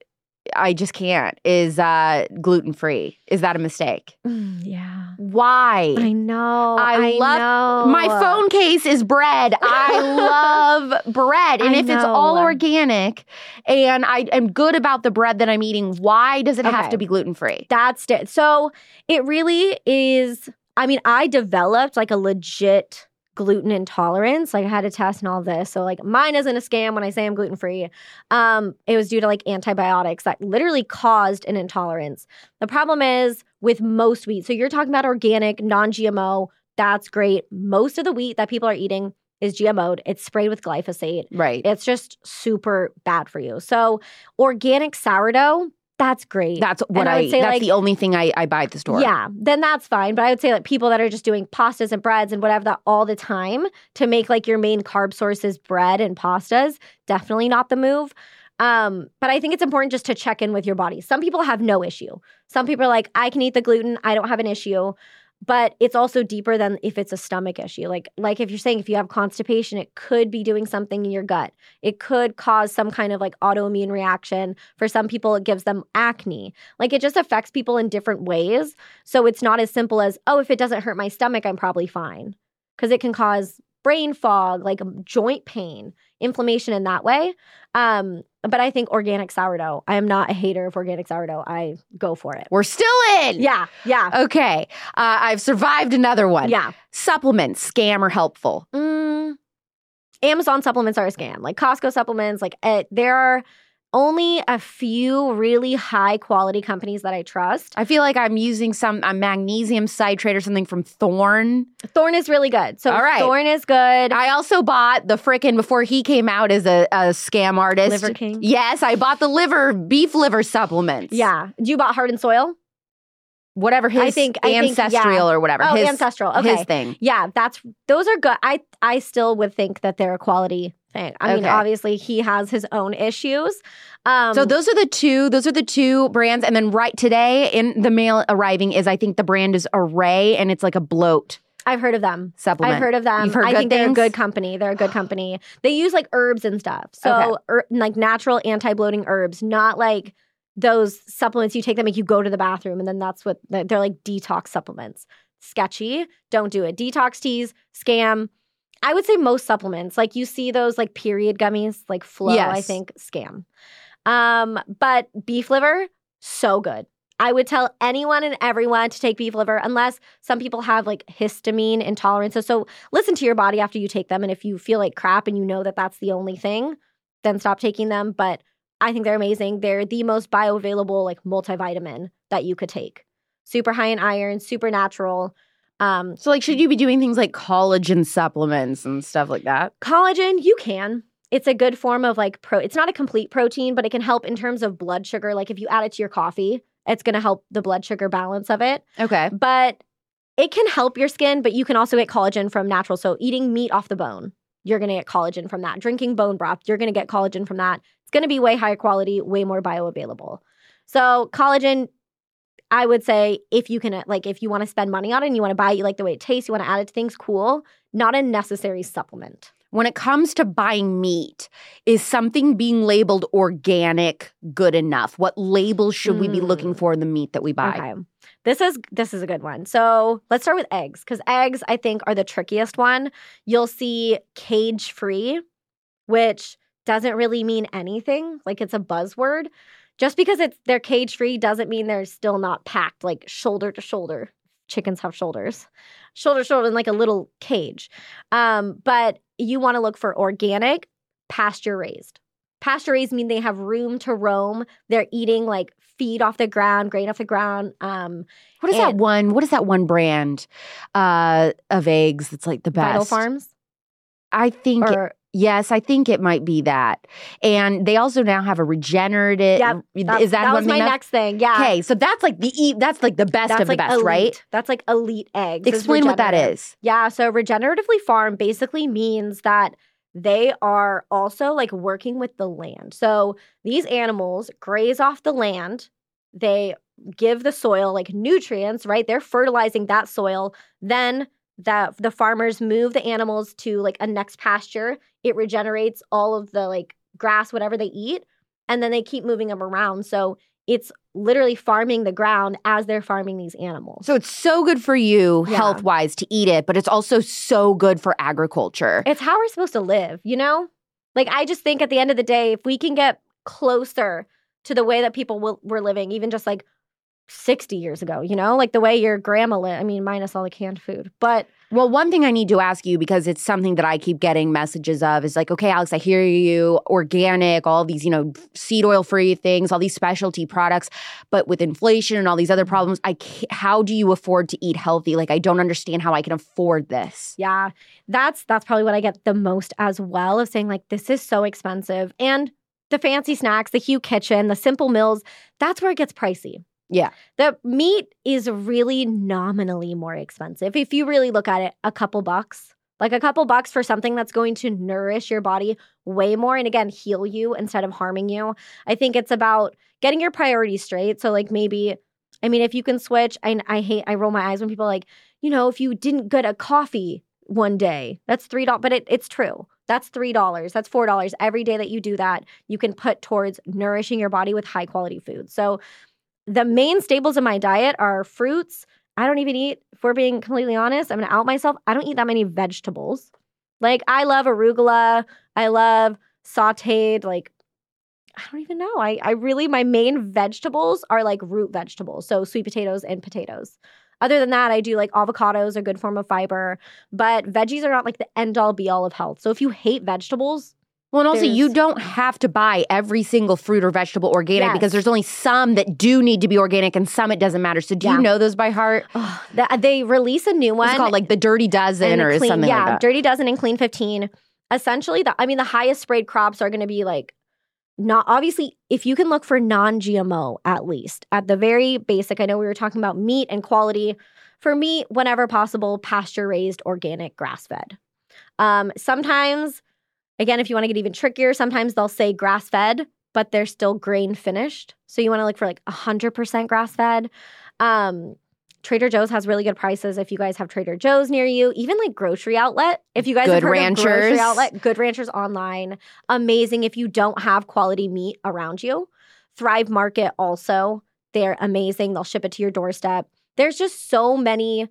I just can't is uh gluten free. Is that a mistake? yeah, Why? I know. I love- know. My phone case is bread. I love (laughs) bread. And I if it's all organic and I am good about the bread that I'm eating, why does it have to be gluten free? That's it. So it really is. I mean, I developed like a legit gluten intolerance. Like I had a test and all this. So like mine isn't a scam when I say I'm gluten free. Um, it was due to like antibiotics that literally caused an intolerance. The problem is with most wheat. So you're talking about organic, non-GMO. That's great. Most of the wheat that people are eating is GMO'd. It's sprayed with glyphosate. Right. It's just super bad for you. So organic sourdough, that's great. That's what And I I, would say, that's like- the only thing I, I buy at the store. Yeah, then that's fine. But I would say like people that are just doing pastas and breads and whatever that all the time to make like your main carb sources bread and pastas, definitely not the move. Um, but I think it's important just to check in with your body. Some people have no issue. Some people are like, I can eat the gluten, I don't have an issue. But it's also deeper than if it's a stomach issue. Like, like if you're saying if you have constipation, it could be doing something in your gut. It could cause some kind of like autoimmune reaction. For some people, it gives them acne. Like it just affects people in different ways. So it's not as simple as, oh, if it doesn't hurt my stomach, I'm probably fine. Because it can cause brain fog, like joint pain, inflammation in that way. Um, but I think organic sourdough, I am not a hater of organic sourdough. I go for it. We're still in. Yeah, yeah, Okay. Uh, I've survived another one. yeah. Supplements, scam or helpful? Mm, Amazon supplements are a scam. Like Costco supplements, like uh, there are only a few really high quality companies that I trust. I feel like I'm using some a magnesium citrate or something from Thorne. Thorne is really good. So All right. Thorne is good. I also bought the frickin' before he came out as a, a scam artist. Liver King. Yes, I bought the liver beef liver supplements. Yeah. Do you bought Heart and Soil? whatever his I think- I think, ancestral yeah. or whatever. Oh, his, ancestral. Okay. his thing. Yeah, that's those are good. I I still would think that they're a quality thing. I mean, Okay. obviously he has his own issues. Um So those are the two. Those are the two brands. And then right today in the mail arriving is I think the brand is Arrae and it's like a bloat I've heard of them. supplement. I've heard of them. You've heard I think they're a good company. They're a good company. They use like herbs and stuff. So Okay. er, like natural anti-bloating herbs, not like those supplements you take that make you go to the bathroom and then that's what they're like detox supplements. Sketchy. Don't do it. Detox teas, scam. I would say most supplements, like you see those like period gummies, like Flow, I think, scam. Um, but beef liver, so good. I would tell anyone and everyone to take beef liver unless some people have like histamine intolerances. So listen to your body after you take them. And if you feel like crap and you know that that's the only thing, then stop taking them. But I think they're amazing. They're the most bioavailable like multivitamin that you could take. Super high in iron, super natural. Um, So, like, should you be doing things like collagen supplements and stuff like that? collagen, you can. It's a good form of like pro. It's not a complete protein, but it can help in terms of blood sugar. Like if you add it to your coffee, it's going to help the blood sugar balance of it. Okay. But it can help your skin, but you can also get collagen from natural. So eating meat off the bone, you're going to get collagen from that. Drinking bone broth, you're going to get collagen from that. It's going to be way higher quality, way more bioavailable. So collagen, I would say if you can like if you want to spend money on it and you want to buy it, you like the way it tastes, you want to add it to things, cool. Not a necessary supplement. When it comes to buying meat, is something being labeled organic good enough? What labels should we be looking Mm. for in the meat that we buy? Okay. This is this is a good one. So let's start with eggs because eggs I think are the trickiest one. You'll see cage free, which doesn't really mean anything. Like it's a buzzword. Just because it's they're cage free doesn't mean they're still not packed like shoulder to shoulder. Chickens have shoulders, shoulder to shoulder in like a little cage. Um, but you want to look for organic, pasture raised. Pasture raised mean they have room to roam. They're eating like feed off the ground, grain off the ground. Um, What is that one? What is that one brand uh, of eggs that's like the best? Vital Farms I think or yes, I think it might be that. And they also now have a regenerative. Yep, That- is that, that was my next thing? Yeah, Okay, so that's like the e- that's like the best that's of the like best, elite. right? That's like elite eggs. Explain what that is. Yeah, so regeneratively farmed basically means that they are also like working with the land. So these animals graze off the land. They give the soil like nutrients, right? They're fertilizing that soil. Then that the farmers move the animals to like a next pasture. It regenerates all of the like grass, whatever they eat, and then they keep moving them around. So it's literally farming the ground as they're farming these animals. So it's so good for you Yeah. health wise to eat it, but it's also so good for agriculture. It's how we're supposed to live, you know? Like, I just think at the end of the day, if we can get closer to the way that people will, were living, even just like 60 years ago, you know, like the way your grandma lived, I mean, minus all the canned food. But Well, one thing I need to ask you because it's something that I keep getting messages of is like, okay, Alex, I hear you, organic, all these, you know, seed oil free things, all these specialty products, but with inflation and all these other problems, I can't, how do you afford to eat healthy? Like, I don't understand how I can afford this. yeah, that's that's probably what I get the most as well of saying like this is so expensive. And the fancy snacks, the Hu Kitchen, the simple meals, that's where it gets pricey. Yeah. The meat is really nominally more expensive. If you really look at it, a couple bucks. Like a couple bucks for something that's going to nourish your body way more and again heal you instead of harming you. I think it's about getting your priorities straight. So like maybe I mean if you can switch, I I hate I roll my eyes when people like, you know, if you didn't get a coffee one day, that's three dollars. But it, it's true. That's three dollars. That's four dollars. Every day that you do that, you can put towards nourishing your body with high quality food. So the main staples of my diet are fruits. I don't even eat, if we're being completely honest, I'm gonna out myself. I don't eat that many vegetables. Like I love arugula. I love sauteed, like I don't even know. I, I really my main vegetables are like root vegetables. So sweet potatoes and potatoes. Other than that, I do like avocados, a good form of fiber, but veggies are not like the end all be all of health. So if you hate vegetables, Well, and also, you don't have to buy every single fruit or vegetable organic Yes. because there's only some that do need to be organic and some it doesn't matter. So, do Yeah. you know those by heart? oh, they release a new one. It's called like the Dirty Dozen or clean, something yeah, like that. Dirty Dozen and Clean 15. Essentially, the I mean, the highest sprayed crops are going to be like not obviously if you can look for non-GMO at least at the very basic. I know we were talking about meat and quality. For me, whenever possible, pasture raised, organic, grass fed. Um, sometimes, again, if you want to get even trickier, sometimes they'll say grass fed, but they're still grain finished. So you want to look for like 100% grass fed. Um, Trader Joe's has really good prices if you guys have Trader Joe's near you. Even like grocery outlet. If you guys Good have heard Ranchers. of grocery outlet, Good Ranchers online, amazing. If you don't have quality meat around you, Thrive Market also, they're amazing. They'll ship it to your doorstep. There's just so many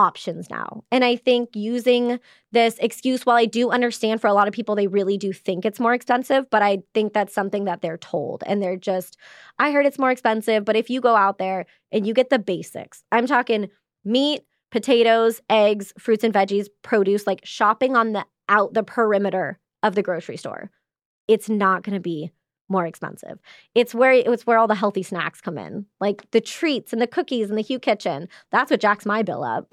options now. And I think using this excuse, while I do understand for a lot of people, they really do think it's more expensive, but I think that's something that they're told. And they're just, I heard it's more expensive, but if you go out there and you get the basics, I'm talking meat, potatoes, eggs, fruits and veggies, produce, like shopping on the out the perimeter of the grocery store, it's not going to be more expensive. It's where it's where all the healthy snacks come in, like the treats and the cookies and the Hu Kitchen. That's what jacks my bill up.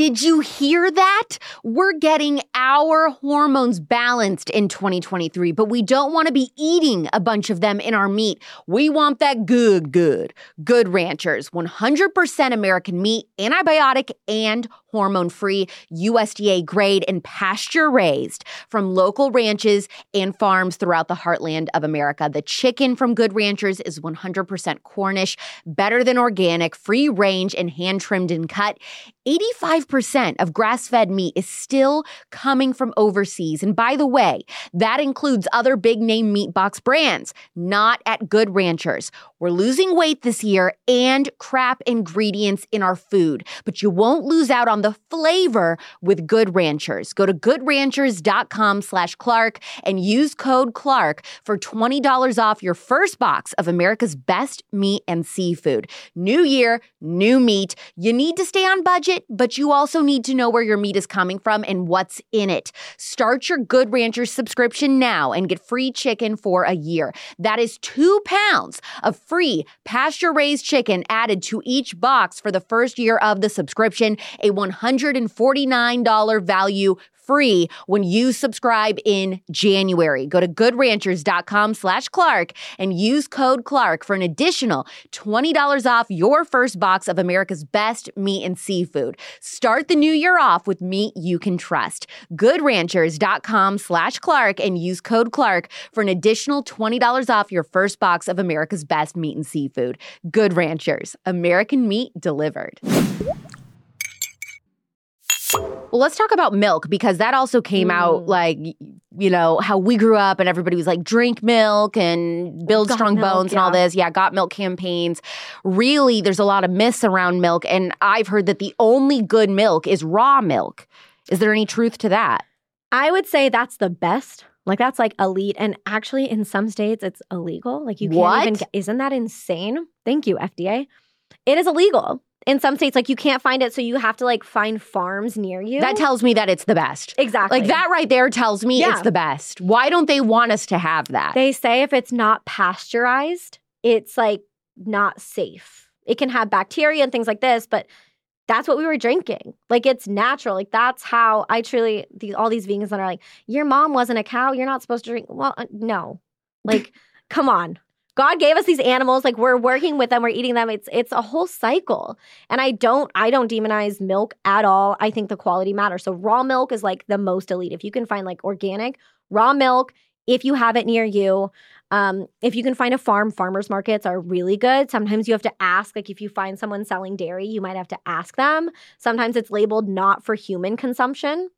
Did you hear that? We're getting our hormones balanced in 2023, but we don't want to be eating a bunch of them in our meat. We want that good, good. Good Ranchers, 100% American meat, antibiotic and hormone free, USDA grade, and pasture raised from local ranches and farms throughout the heartland of America. The chicken from Good Ranchers is 100% Cornish, better than organic, free range, and hand trimmed and cut. 85% of grass fed meat is still coming from overseas. And by the way, that includes other big name meat box brands, not at Good Ranchers. We're losing weight this year and crap ingredients in our food, but you won't lose out on the flavor with Good Ranchers. Go to goodranchers.com slash Clark and use code Clark for $20 off your first box of America's best meat and seafood. New year, new meat. You need to stay on budget, but you also need to know where your meat is coming from and what's in it. Start your Good Ranchers subscription now and get free chicken for a year. That is two pounds of free pasture raised chicken added to each box for the first year of the subscription, a $149 value free when you subscribe in January. Go to goodranchers.com slash Clark and use code Clark for an additional $20 off your first box of America's best meat and seafood. Start the new year off with meat you can trust. Goodranchers.com slash Clark and use code Clark for an additional $20 off your first box of America's best meat and seafood. Good Ranchers, American meat delivered. Well, let's talk about milk because that also came mm. out like, you know, how we grew up and everybody was like, drink milk and build got strong milk, bones yeah. and all this. Yeah, got milk campaigns. Really, there's a lot of myths around milk. And I've heard that the only good milk is raw milk. Is there any truth to that? I would say that's the best. Like that's like elite, and actually in some states it's illegal. Like you can't what? even. Isn't that insane? Thank you, FDA. It is illegal in some states like you can't find it so you have to like find farms near you. That tells me that it's the best. Exactly. Like that right there tells me yeah. it's the best. Why don't they want us to have that? They say if it's not pasteurized it's like not safe. It can have bacteria and things like this but that's what we were drinking. Like it's natural. Like that's how i truly these all these vegans that are like your mom wasn't a cow. You're not supposed to drink well uh, no. Like (laughs) come on God gave us these animals like we're working with them we're eating them. It's it's a whole cycle. And I don't I don't demonize milk at all. I think the quality matters. So raw milk is like the most elite. If you can find like organic raw milk if you have it near you um, if you can find a farm farmers markets are really good. Sometimes you have to ask like if you find someone selling dairy you might have to ask them. Sometimes it's labeled not for human consumption.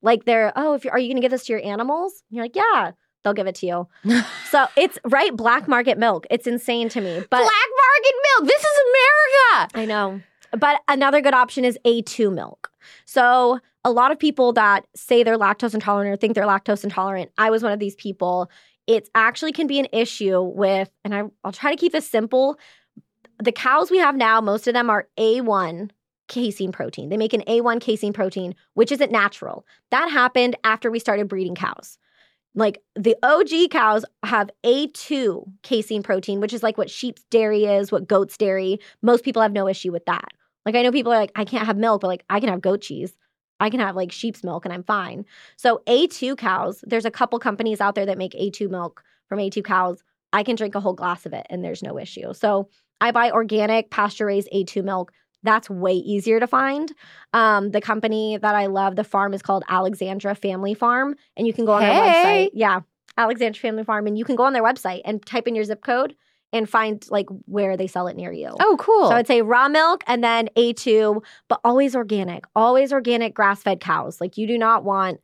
Like they're oh if you're, are you going to give this to your animals? And you're like yeah they'll give it to you. (laughs) so it's right black market milk. It's insane to me. But black market milk. This is America. I know. But another good option is A2 milk. So a lot of people that say they're lactose intolerant or think they're lactose intolerant, I was one of these people. It actually can be an issue with, and I, I'll try to keep this simple. The cows we have now, most of them are A1 casein protein. They make an A1 casein protein, which isn't natural. That happened after we started breeding cows. Like the OG cows have A2 casein protein, which is like what sheep's dairy is, what goat's dairy. Most people have no issue with that. Like I know people are like, I can't have milk, but like I can have goat cheese. I can have like sheep's milk and I'm fine. So A2 cows, there's a couple companies out there that make A2 milk from A2 cows. I can drink a whole glass of it and there's no issue. So I buy organic pasture raised A2 milk that's way easier to find. Um, the company that I love, the farm is called Alexandre Family Farm, and you can go on hey. their website. Yeah, Alexandre Family Farm, and you can go on their website and type in your zip code and find like where they sell it near you. Oh, cool. So I'd say raw milk and then A2, but always organic, always organic grass fed cows. Like you do not want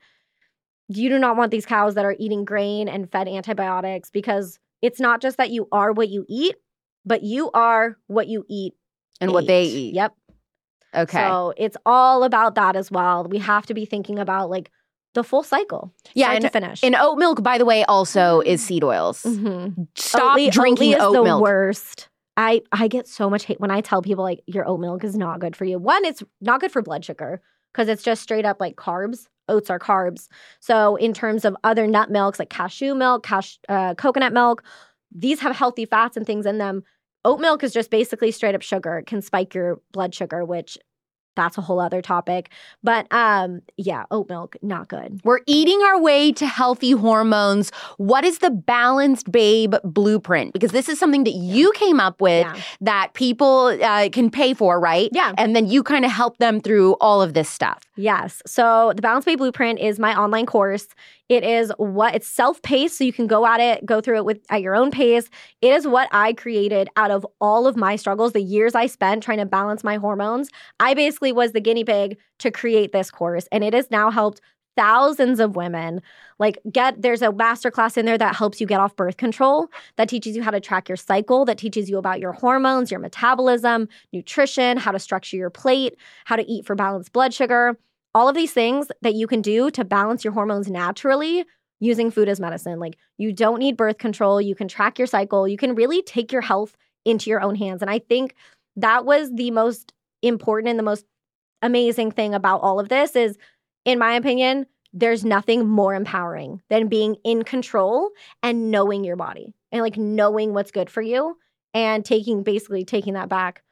you do not want these cows that are eating grain and fed antibiotics because it's not just that you are what you eat, but you are what you eat and what they eat. Yep. Okay. So it's all about that as well. We have to be thinking about like the full cycle, Yeah, start and- to finish. and oat milk, by the way, also is seed oils. Mhm. Stop Oatly- drinking Oatly is oat the milk. worst. I I get so much hate when I tell people like your oat milk is not good for you. One, it's not good for blood sugar because it's just straight up like carbs. Oats are carbs. So in terms of other nut milks like cashew milk, cash, uh, coconut milk, these have healthy fats and things in them. Oat milk is just basically straight up sugar. It can spike your blood sugar, which that's a whole other topic. But um, yeah, oat milk not good. We're eating our way to healthy hormones. What is the balanced babe blueprint? Because this is something that you came up with Yeah. that people uh, can pay for, right? Yeah. And then you kind of help them through all of this stuff. Yes. So the Balanced Babe Blueprint is my online course. It is what it's self-paced, so you can go at it, go through it with at your own pace. It is what I created out of all of my struggles, the years I spent trying to balance my hormones. I basically was the guinea pig to create this course, and it has now helped thousands of women like get there's a masterclass in there that helps you get off birth control that teaches you how to track your cycle that teaches you about your hormones your metabolism nutrition how to structure your plate how to eat for balanced blood sugar all of these things that you can do to balance your hormones naturally using food as medicine. Like you don't need birth control, you can track your cycle, you can really take your health into your own hands. And I think that was the most important and the most amazing thing about all of this is in my opinion, there's nothing more empowering than being in control and knowing your body and like knowing what's good for you and taking basically taking that back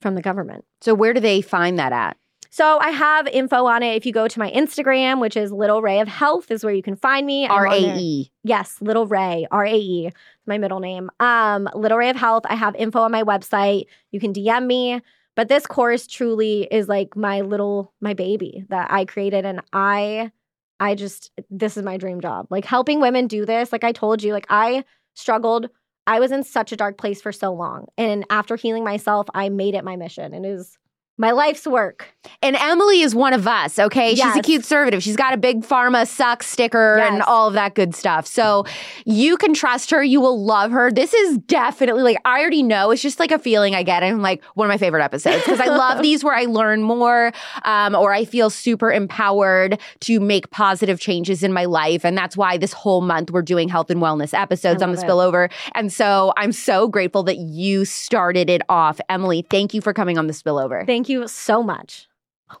from the government. So where do they find that at? So I have info on it. If you go to my Instagram, which is Little Rae of Health, is where you can find me. R A. E. Yes, Little Rae, R A E, my middle name. Um, Little Rae of Health. I have info on my website. You can DM me. But this course truly is like my little my baby that I created, and I, I just this is my dream job. Like helping women do this. Like I told you, like I struggled. I was in such a dark place for so long, and after healing myself, I made it my mission, and it is my life's work. And Emily is one of us, okay? She's a cute conservative. She's got a big pharma sucks sticker and all of that good stuff. So you can trust her. You will love her. This is definitely like, I already know. It's just like a feeling I get. I'm like one of my favorite episodes because I love (laughs) these where I learn more um, or I feel super empowered to make positive changes in my life. And that's why this whole month we're doing health and wellness episodes on the it. spillover. And so I'm so grateful that you started it off. Emily, thank you for coming on the spillover. Thank you so much. Oh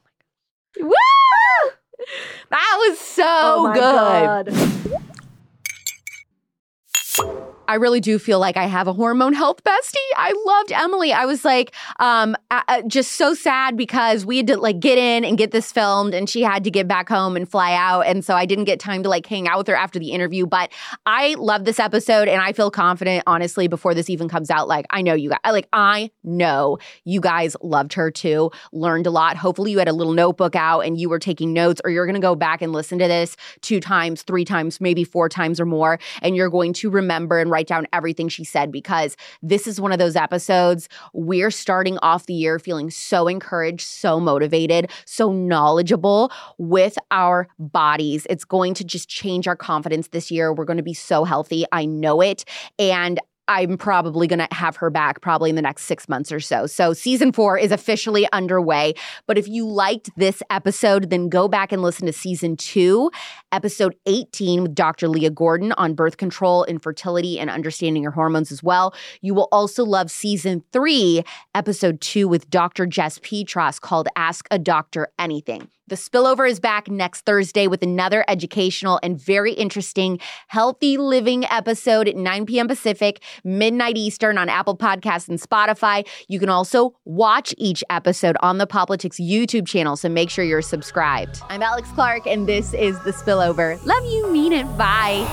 Woo! That was so oh my good. I really do feel like I have a hormone health bestie. I loved Emily. I was like, um, uh, uh, just so sad because we had to like get in and get this filmed, and she had to get back home and fly out, and so I didn't get time to like hang out with her after the interview. But I love this episode, and I feel confident, honestly, before this even comes out. Like I know you guys, like I know you guys loved her too, learned a lot. Hopefully, you had a little notebook out and you were taking notes, or you're gonna go back and listen to this two times, three times, maybe four times or more, and you're going to remember and write down everything she said because this is one of those episodes. We're starting off the year feeling so encouraged, so motivated, so knowledgeable with our bodies. It's going to just change our confidence this year. We're going to be so healthy. I know it. And I'm probably going to have her back probably in the next six months or so. So, season four is officially underway. But if you liked this episode, then go back and listen to season two, episode 18 with Dr. Leah Gordon on birth control, infertility, and understanding your hormones as well. You will also love season three, episode two with Dr. Jess Petros called Ask a Doctor Anything. The spillover is back next Thursday with another educational and very interesting healthy living episode at 9 p.m. Pacific, midnight Eastern on Apple Podcasts and Spotify. You can also watch each episode on the Politics YouTube channel, so make sure you're subscribed. I'm Alex Clark, and this is The Spillover. Love you, mean it. Bye.